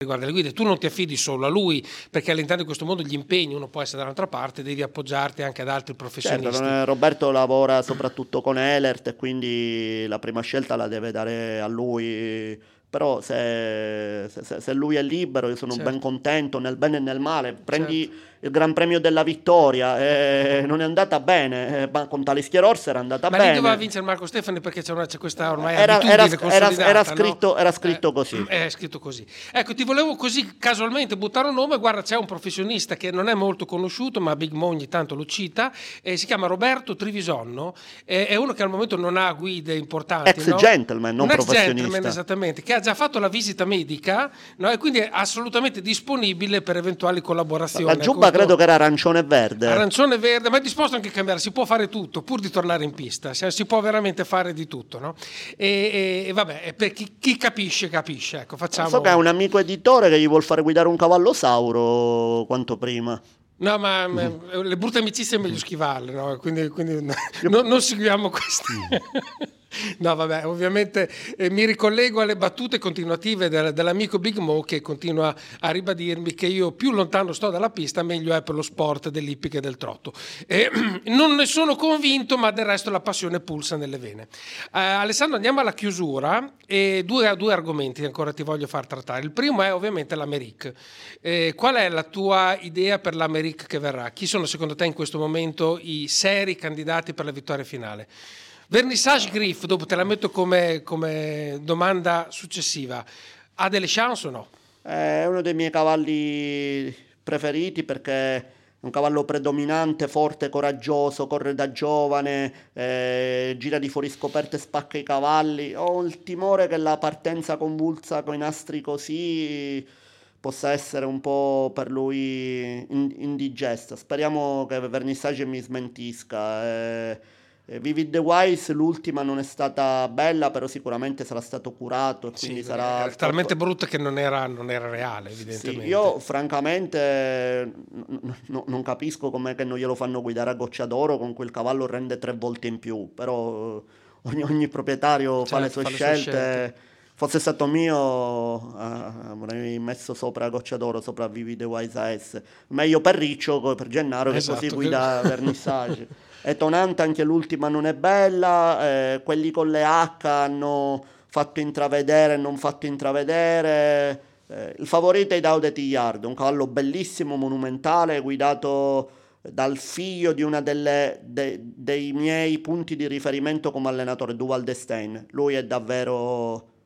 Speaker 2: Riguarda le guide. Tu non ti affidi solo a lui perché all'interno di questo mondo gli impegni, uno può essere dall'altra parte, devi appoggiarti anche ad altri
Speaker 7: Certo,
Speaker 2: professionisti.
Speaker 7: è- Roberto lavora soprattutto con Elert e quindi la prima scelta la deve dare a lui. Però se, se- se lui è libero, io sono
Speaker 2: Certo.
Speaker 7: ben contento nel bene e nel male. Prendi il Gran Premio della Vittoria, eh, non è andata bene, eh, ma con tale Schierorse era andata
Speaker 2: Ma lì
Speaker 7: bene.
Speaker 2: doveva vincere Marco Stefani perché c'è, una, c'è questa ormai
Speaker 7: Era- era- era- era
Speaker 2: no?
Speaker 7: scritto- era scritto
Speaker 2: Eh,
Speaker 7: così.
Speaker 2: È scritto così. Ecco, ti volevo così casualmente buttare un nome. Guarda, c'è un professionista che non è molto conosciuto, ma Big Mo ogni tanto lo cita. eh, si chiama Roberto Trivisonno. eh, è uno che al momento non ha guide importanti.
Speaker 7: Ex
Speaker 2: no?
Speaker 7: gentleman, non
Speaker 2: un
Speaker 7: professionista.
Speaker 2: gentleman, esattamente, che ha già fatto la visita medica no? e quindi è assolutamente disponibile per eventuali collaborazioni.
Speaker 7: La
Speaker 2: Ecco,
Speaker 7: giubba
Speaker 2: questo-
Speaker 7: credo che era arancione e verde.
Speaker 2: Arancione e verde, ma è disposto anche a cambiare, si può fare tutto pur di tornare in pista, si si può veramente fare di tutto. No? E, e- e vabbè, per chi, chi capisce, capisce. Ecco, facciamo...
Speaker 7: So che ha un amico editore che gli vuol fare guidare un cavallo sauro quanto prima.
Speaker 2: No, ma ma- le brutte amicizie è meglio schivarle, no? quindi, quindi no- no- non seguiamo queste. No, vabbè, ovviamente eh, mi ricollego alle battute continuative del- dell'amico Big Mo che continua a ribadirmi che io più lontano sto dalla pista, meglio è per lo sport dell'ippica e del trotto. Eh, non ne sono convinto, ma del resto la passione pulsa nelle vene. Eh, Alessandro, andiamo alla chiusura e due, due argomenti ancora ti voglio far trattare. Il primo è ovviamente l'Americ. Eh, qual è la tua idea per l'Americ che verrà? Chi sono secondo te in questo momento i seri candidati per la vittoria finale? Vernissage Griff, dopo te la metto come, come domanda successiva, ha delle chance o no?
Speaker 7: È uno dei miei cavalli preferiti perché è un cavallo predominante, forte, coraggioso, corre da giovane, eh, gira di fuori scoperte e spacca i cavalli. Ho il timore che la partenza convulsa con i nastri così possa essere un po' per lui in- indigesta. Speriamo che Vernissage mi smentisca. eh. Eh, Vivid the Wise, l'ultima non è stata bella, però sicuramente sarà stato curato e quindi sarà...
Speaker 2: Era talmente brutta che non era, non era reale, evidentemente.
Speaker 7: Sì, io francamente n- n- non capisco com'è che non glielo fanno guidare a goccia d'oro con quel cavallo rende tre volte in più, però eh, ogni, ogni proprietario fa le
Speaker 2: Certo,
Speaker 7: sue
Speaker 2: fa le sue
Speaker 7: scelte.
Speaker 2: scelte.
Speaker 7: Fosse stato mio, eh, avrei messo sopra goccia d'oro, sopra Vivi The Wise AS. Meglio per Riccio che per Gennaro,
Speaker 2: Esatto,
Speaker 7: che
Speaker 2: che-
Speaker 7: così guida Vernissage. È tonante anche l'ultima non è bella, eh, quelli con le H hanno fatto intravedere e non fatto intravedere. Eh, il favorito è Daude Tigliard, un cavallo bellissimo, monumentale, guidato dal figlio di uno de, dei miei punti di riferimento come allenatore, Duval Destein. Lui è davvero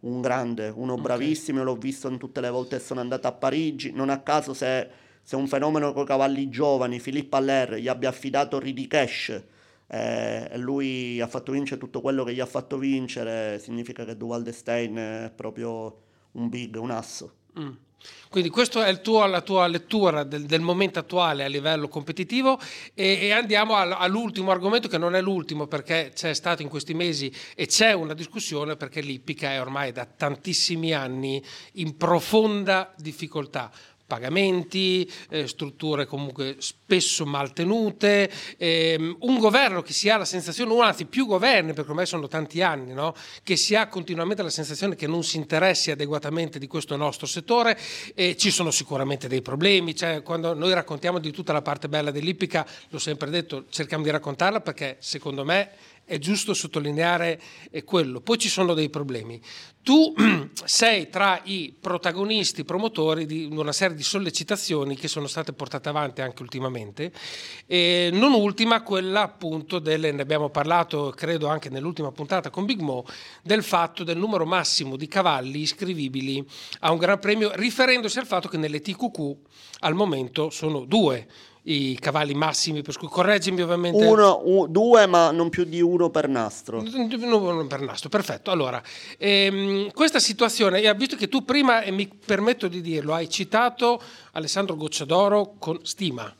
Speaker 7: un grande, uno okay. bravissimo, l'ho visto in tutte le volte che sono andato a Parigi, non a caso se, se un fenomeno con cavalli giovani, Filippo Aller, gli abbia affidato Ridi Cash eh, e lui ha fatto vincere tutto quello che gli ha fatto vincere, significa che Duval Destein è proprio un big, un asso.
Speaker 2: Mm. Quindi questa è tuo, la tua lettura del, del, momento attuale a livello competitivo e, e andiamo all, all'ultimo argomento che non è l'ultimo perché c'è stato in questi mesi e c'è una discussione perché l'Ippica è ormai da tantissimi anni in profonda difficoltà pagamenti, eh, strutture comunque spesso mal tenute, ehm, un governo che si ha la sensazione, anzi più governi, perché ormai sono tanti anni, no? che si ha continuamente la sensazione che non si interessi adeguatamente di questo nostro settore, e ci sono sicuramente dei problemi, cioè, quando noi raccontiamo di tutta la parte bella dell'Ippica, l'ho sempre detto, cerchiamo di raccontarla perché secondo me è giusto sottolineare quello. Poi ci sono dei problemi. Tu sei tra i protagonisti, promotori di una serie di sollecitazioni che sono state portate avanti anche ultimamente, e non ultima quella appunto delle, ne abbiamo parlato credo anche nell'ultima puntata con Big Mo, del fatto del numero massimo di cavalli iscrivibili a un Gran Premio, riferendosi al fatto che nelle TQQ al momento sono due i cavalli massimi, per cui correggimi ovviamente.
Speaker 7: Uno, un, due, ma non più di uno per nastro.
Speaker 2: Uno per nastro, perfetto. Allora, ehm, questa situazione, visto che tu prima, e mi permetto di dirlo, hai citato Alessandro Gocciadoro con stima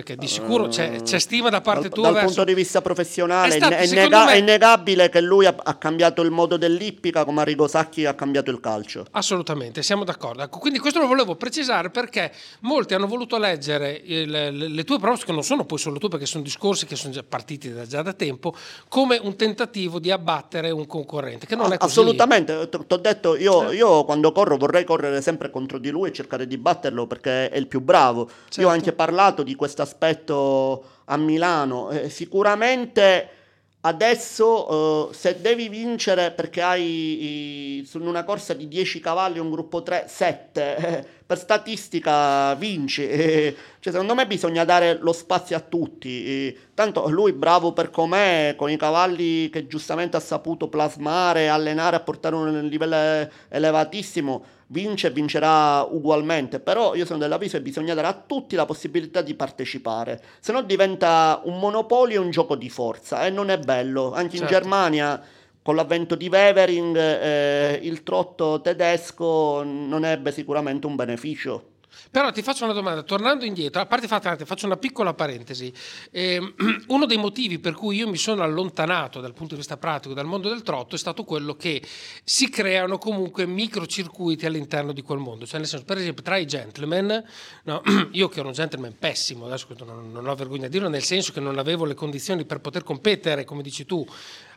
Speaker 2: perché di sicuro c'è, c'è stima da parte
Speaker 7: dal,
Speaker 2: tua.
Speaker 7: Dal
Speaker 2: verso...
Speaker 7: punto di vista professionale, stato, è, nega- me... è, innegabile che lui ha, ha, cambiato il modo dell'ippica come Arrigo Sacchi ha cambiato il calcio.
Speaker 2: Assolutamente, siamo d'accordo. Ecco, quindi questo lo volevo precisare perché molti hanno voluto leggere il, le, le, tue prove, che non sono poi solo tue perché sono discorsi che sono già partiti da, già da tempo, come un tentativo di abbattere un concorrente, che non è così.
Speaker 7: Assolutamente, ti ho detto, io, eh. io, quando corro vorrei correre sempre contro di lui e cercare di batterlo perché è il più bravo. Certo. Io ho anche parlato di questo aspetto a Milano. Eh, sicuramente adesso eh, se devi vincere perché hai i, su una corsa di 10 cavalli un gruppo 3, 7, eh, per statistica vinci. Eh, cioè, secondo me bisogna dare lo spazio a tutti. Eh, tanto lui bravo per com'è, con i cavalli che giustamente ha saputo plasmare, allenare, a portare un livello elevatissimo vince e vincerà ugualmente, però io sono dell'avviso che bisogna dare a tutti la possibilità di partecipare, se no diventa un monopolio e un gioco di forza e non è bello. Anche certo. in Germania con l'avvento di Wevering eh, il trotto tedesco non ebbe sicuramente un beneficio.
Speaker 2: Però ti faccio una domanda, tornando indietro, a parte fatta, faccio una piccola parentesi. Eh, uno dei motivi per cui io mi sono allontanato dal punto di vista pratico dal mondo del trotto è stato quello che si creano comunque microcircuiti all'interno di quel mondo. Cioè, nel senso, per esempio, tra i gentleman, no, io che ero un gentleman pessimo, adesso non, non ho vergogna di dirlo, nel senso che non avevo le condizioni per poter competere, come dici tu,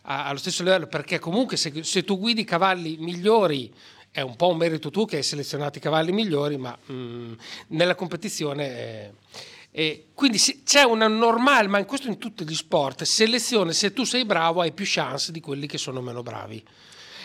Speaker 2: allo stesso livello, perché comunque se, se tu guidi cavalli migliori è un po' un merito tu che hai selezionato i cavalli migliori, ma mh, mm, nella competizione... È, e quindi c'è una normale, ma in questo in tutti gli sport, selezione, se tu sei bravo hai più chance di quelli che sono meno bravi.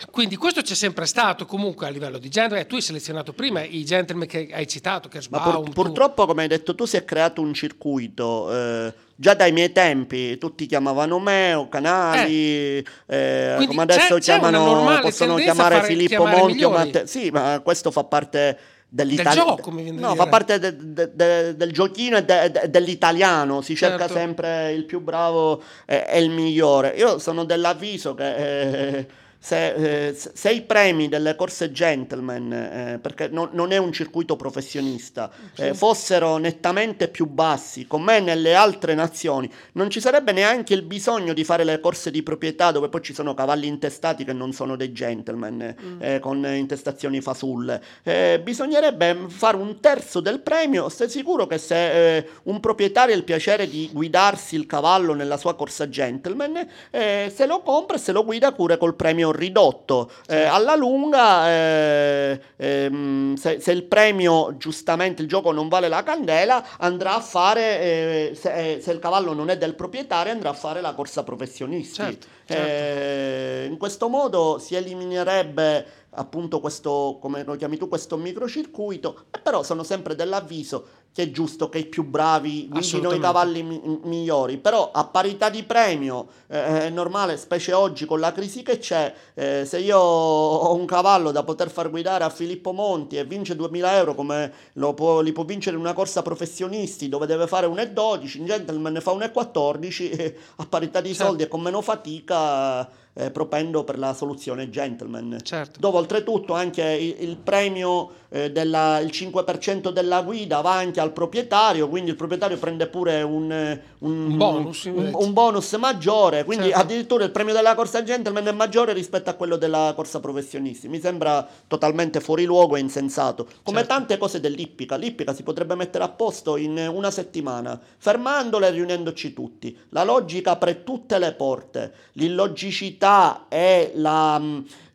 Speaker 2: Quindi questo c'è sempre stato comunque a livello di gentleman. Tu hai selezionato prima i gentleman che hai citato, che
Speaker 7: Ma pur, purtroppo, come hai detto tu, si è creato un circuito. Eh, già dai miei tempi tutti chiamavano me o Canali, eh. Eh, come adesso c'è, chiamano, c'è possono chiamare Filippo Monti o Matteo. Sì, ma questo fa parte
Speaker 2: dell'italiano.
Speaker 7: No, fa parte de, de, de, del giochino e dell'italiano. Si cerca certo. sempre il più bravo e, e, il migliore. Io sono dell'avviso che. Eh, se, eh, se, i premi delle corse gentleman, eh, perché no, non è un circuito professionista, eh, fossero nettamente più bassi, come nelle altre nazioni, non ci sarebbe neanche il bisogno di fare le corse di proprietà dove poi ci sono cavalli intestati che non sono dei gentleman, mm. Eh, con intestazioni fasulle. Eh, bisognerebbe fare un terzo del premio, stai sicuro che se eh, un proprietario ha il piacere di guidarsi il cavallo nella sua corsa gentleman, se lo compra e se lo guida pure col premio premio ridotto. Eh, alla lunga, eh, ehm, se, se, il premio, giustamente il gioco non vale la candela, andrà a fare, eh, se, eh, se, il cavallo non è del proprietario, andrà a fare la corsa professionisti.
Speaker 2: Certo, certo.
Speaker 7: Eh, in questo modo si eliminerebbe appunto questo, come lo chiami tu, questo microcircuito, però sono sempre dell'avviso che è giusto che i più bravi guidino i cavalli mi- migliori, però a parità di premio eh, è normale, specie oggi con la crisi che c'è, eh, se io ho un cavallo da poter far guidare a Filippo Monti e vince 2000 euro come lo può, li può vincere in una corsa professionisti dove deve fare 1,12, in gentleman ne fa 1,14, eh, a parità di certo. soldi e con meno fatica eh, propendo per la soluzione gentleman.
Speaker 2: Certo.
Speaker 7: Dove oltretutto anche il, il premio eh, del 5% della guida va anche al proprietario, quindi il proprietario prende pure un,
Speaker 2: un, bonus,
Speaker 7: un, un bonus, maggiore, quindi certo. addirittura il premio della corsa gentleman è maggiore rispetto a quello della corsa professionisti. Mi sembra totalmente fuori luogo e insensato. Come certo. tante cose dell'ippica, l'ippica si potrebbe mettere a posto in una settimana, fermandola e riunendoci tutti. La logica apre tutte le porte, l'illogicità e la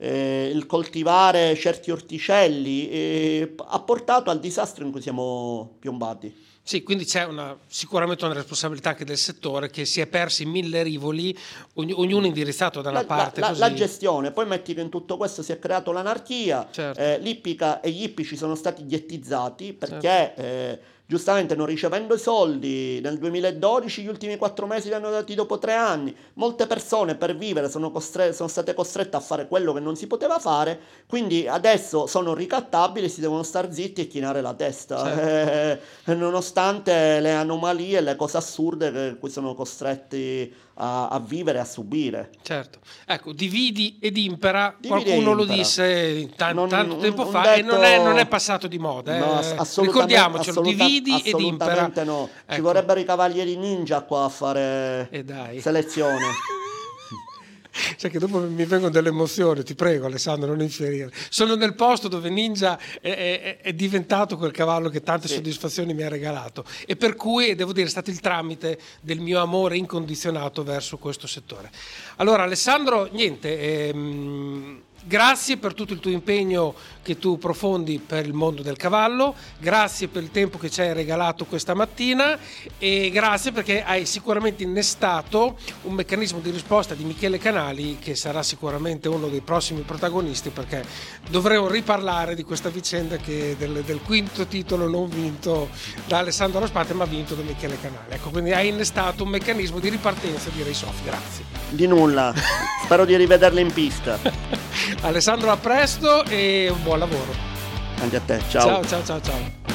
Speaker 7: eh, il coltivare certi orticelli eh, ha portato al disastro in cui siamo piombati.
Speaker 2: Sì, quindi c'è una, sicuramente una responsabilità anche del settore che si è persi in mille rivoli, ogn- ognuno indirizzato da una
Speaker 7: la,
Speaker 2: parte.
Speaker 7: La, la, gestione, poi metti che in tutto questo si è creato l'anarchia, certo. eh, l'ippica e gli ippici sono stati ghettizzati perché certo. Giustamente non ricevendo i soldi nel 2012 gli ultimi quattro mesi li hanno dati dopo tre anni. Molte persone per vivere sono, costre- sono state costrette a fare quello che non si poteva fare. Quindi adesso sono ricattabili si devono star zitti e chinare la testa. Certo. eh, nonostante le anomalie le cose assurde che cui sono costretti a, a vivere, a subire.
Speaker 2: Certo, ecco, dividi ed impera, dividi qualcuno impera. lo disse tan- non, tanto tempo fa detto... e non è, non è, passato di moda. No, eh. Ricordiamocelo, assoluta, dividi ed impera.
Speaker 7: no, ecco. ci vorrebbero i cavalieri ninja qua a fare selezione.
Speaker 2: Sai che dopo mi vengono delle emozioni, ti prego Alessandro, non inferire. Sono nel posto dove Ninja è, è, è diventato quel cavallo che tante sì. soddisfazioni mi ha regalato e per cui, devo dire, è stato il tramite del mio amore incondizionato verso questo settore. Allora Alessandro, niente... Ehm, Grazie per tutto il tuo impegno che tu profondi per il mondo del cavallo, grazie per il tempo che ci hai regalato questa mattina e grazie perché hai sicuramente innestato un meccanismo di risposta di Michele Canali che sarà sicuramente uno dei prossimi protagonisti perché dovremo riparlare di questa vicenda che del, del quinto titolo non vinto da Alessandro Rospate ma vinto da Michele Canali. Ecco, quindi hai innestato un meccanismo di ripartenza di Raysoft. Grazie.
Speaker 7: Di nulla, spero di rivederle in pista.
Speaker 2: Alessandro a presto e buon lavoro.
Speaker 7: Anche a te, ciao.
Speaker 2: Ciao ciao ciao ciao.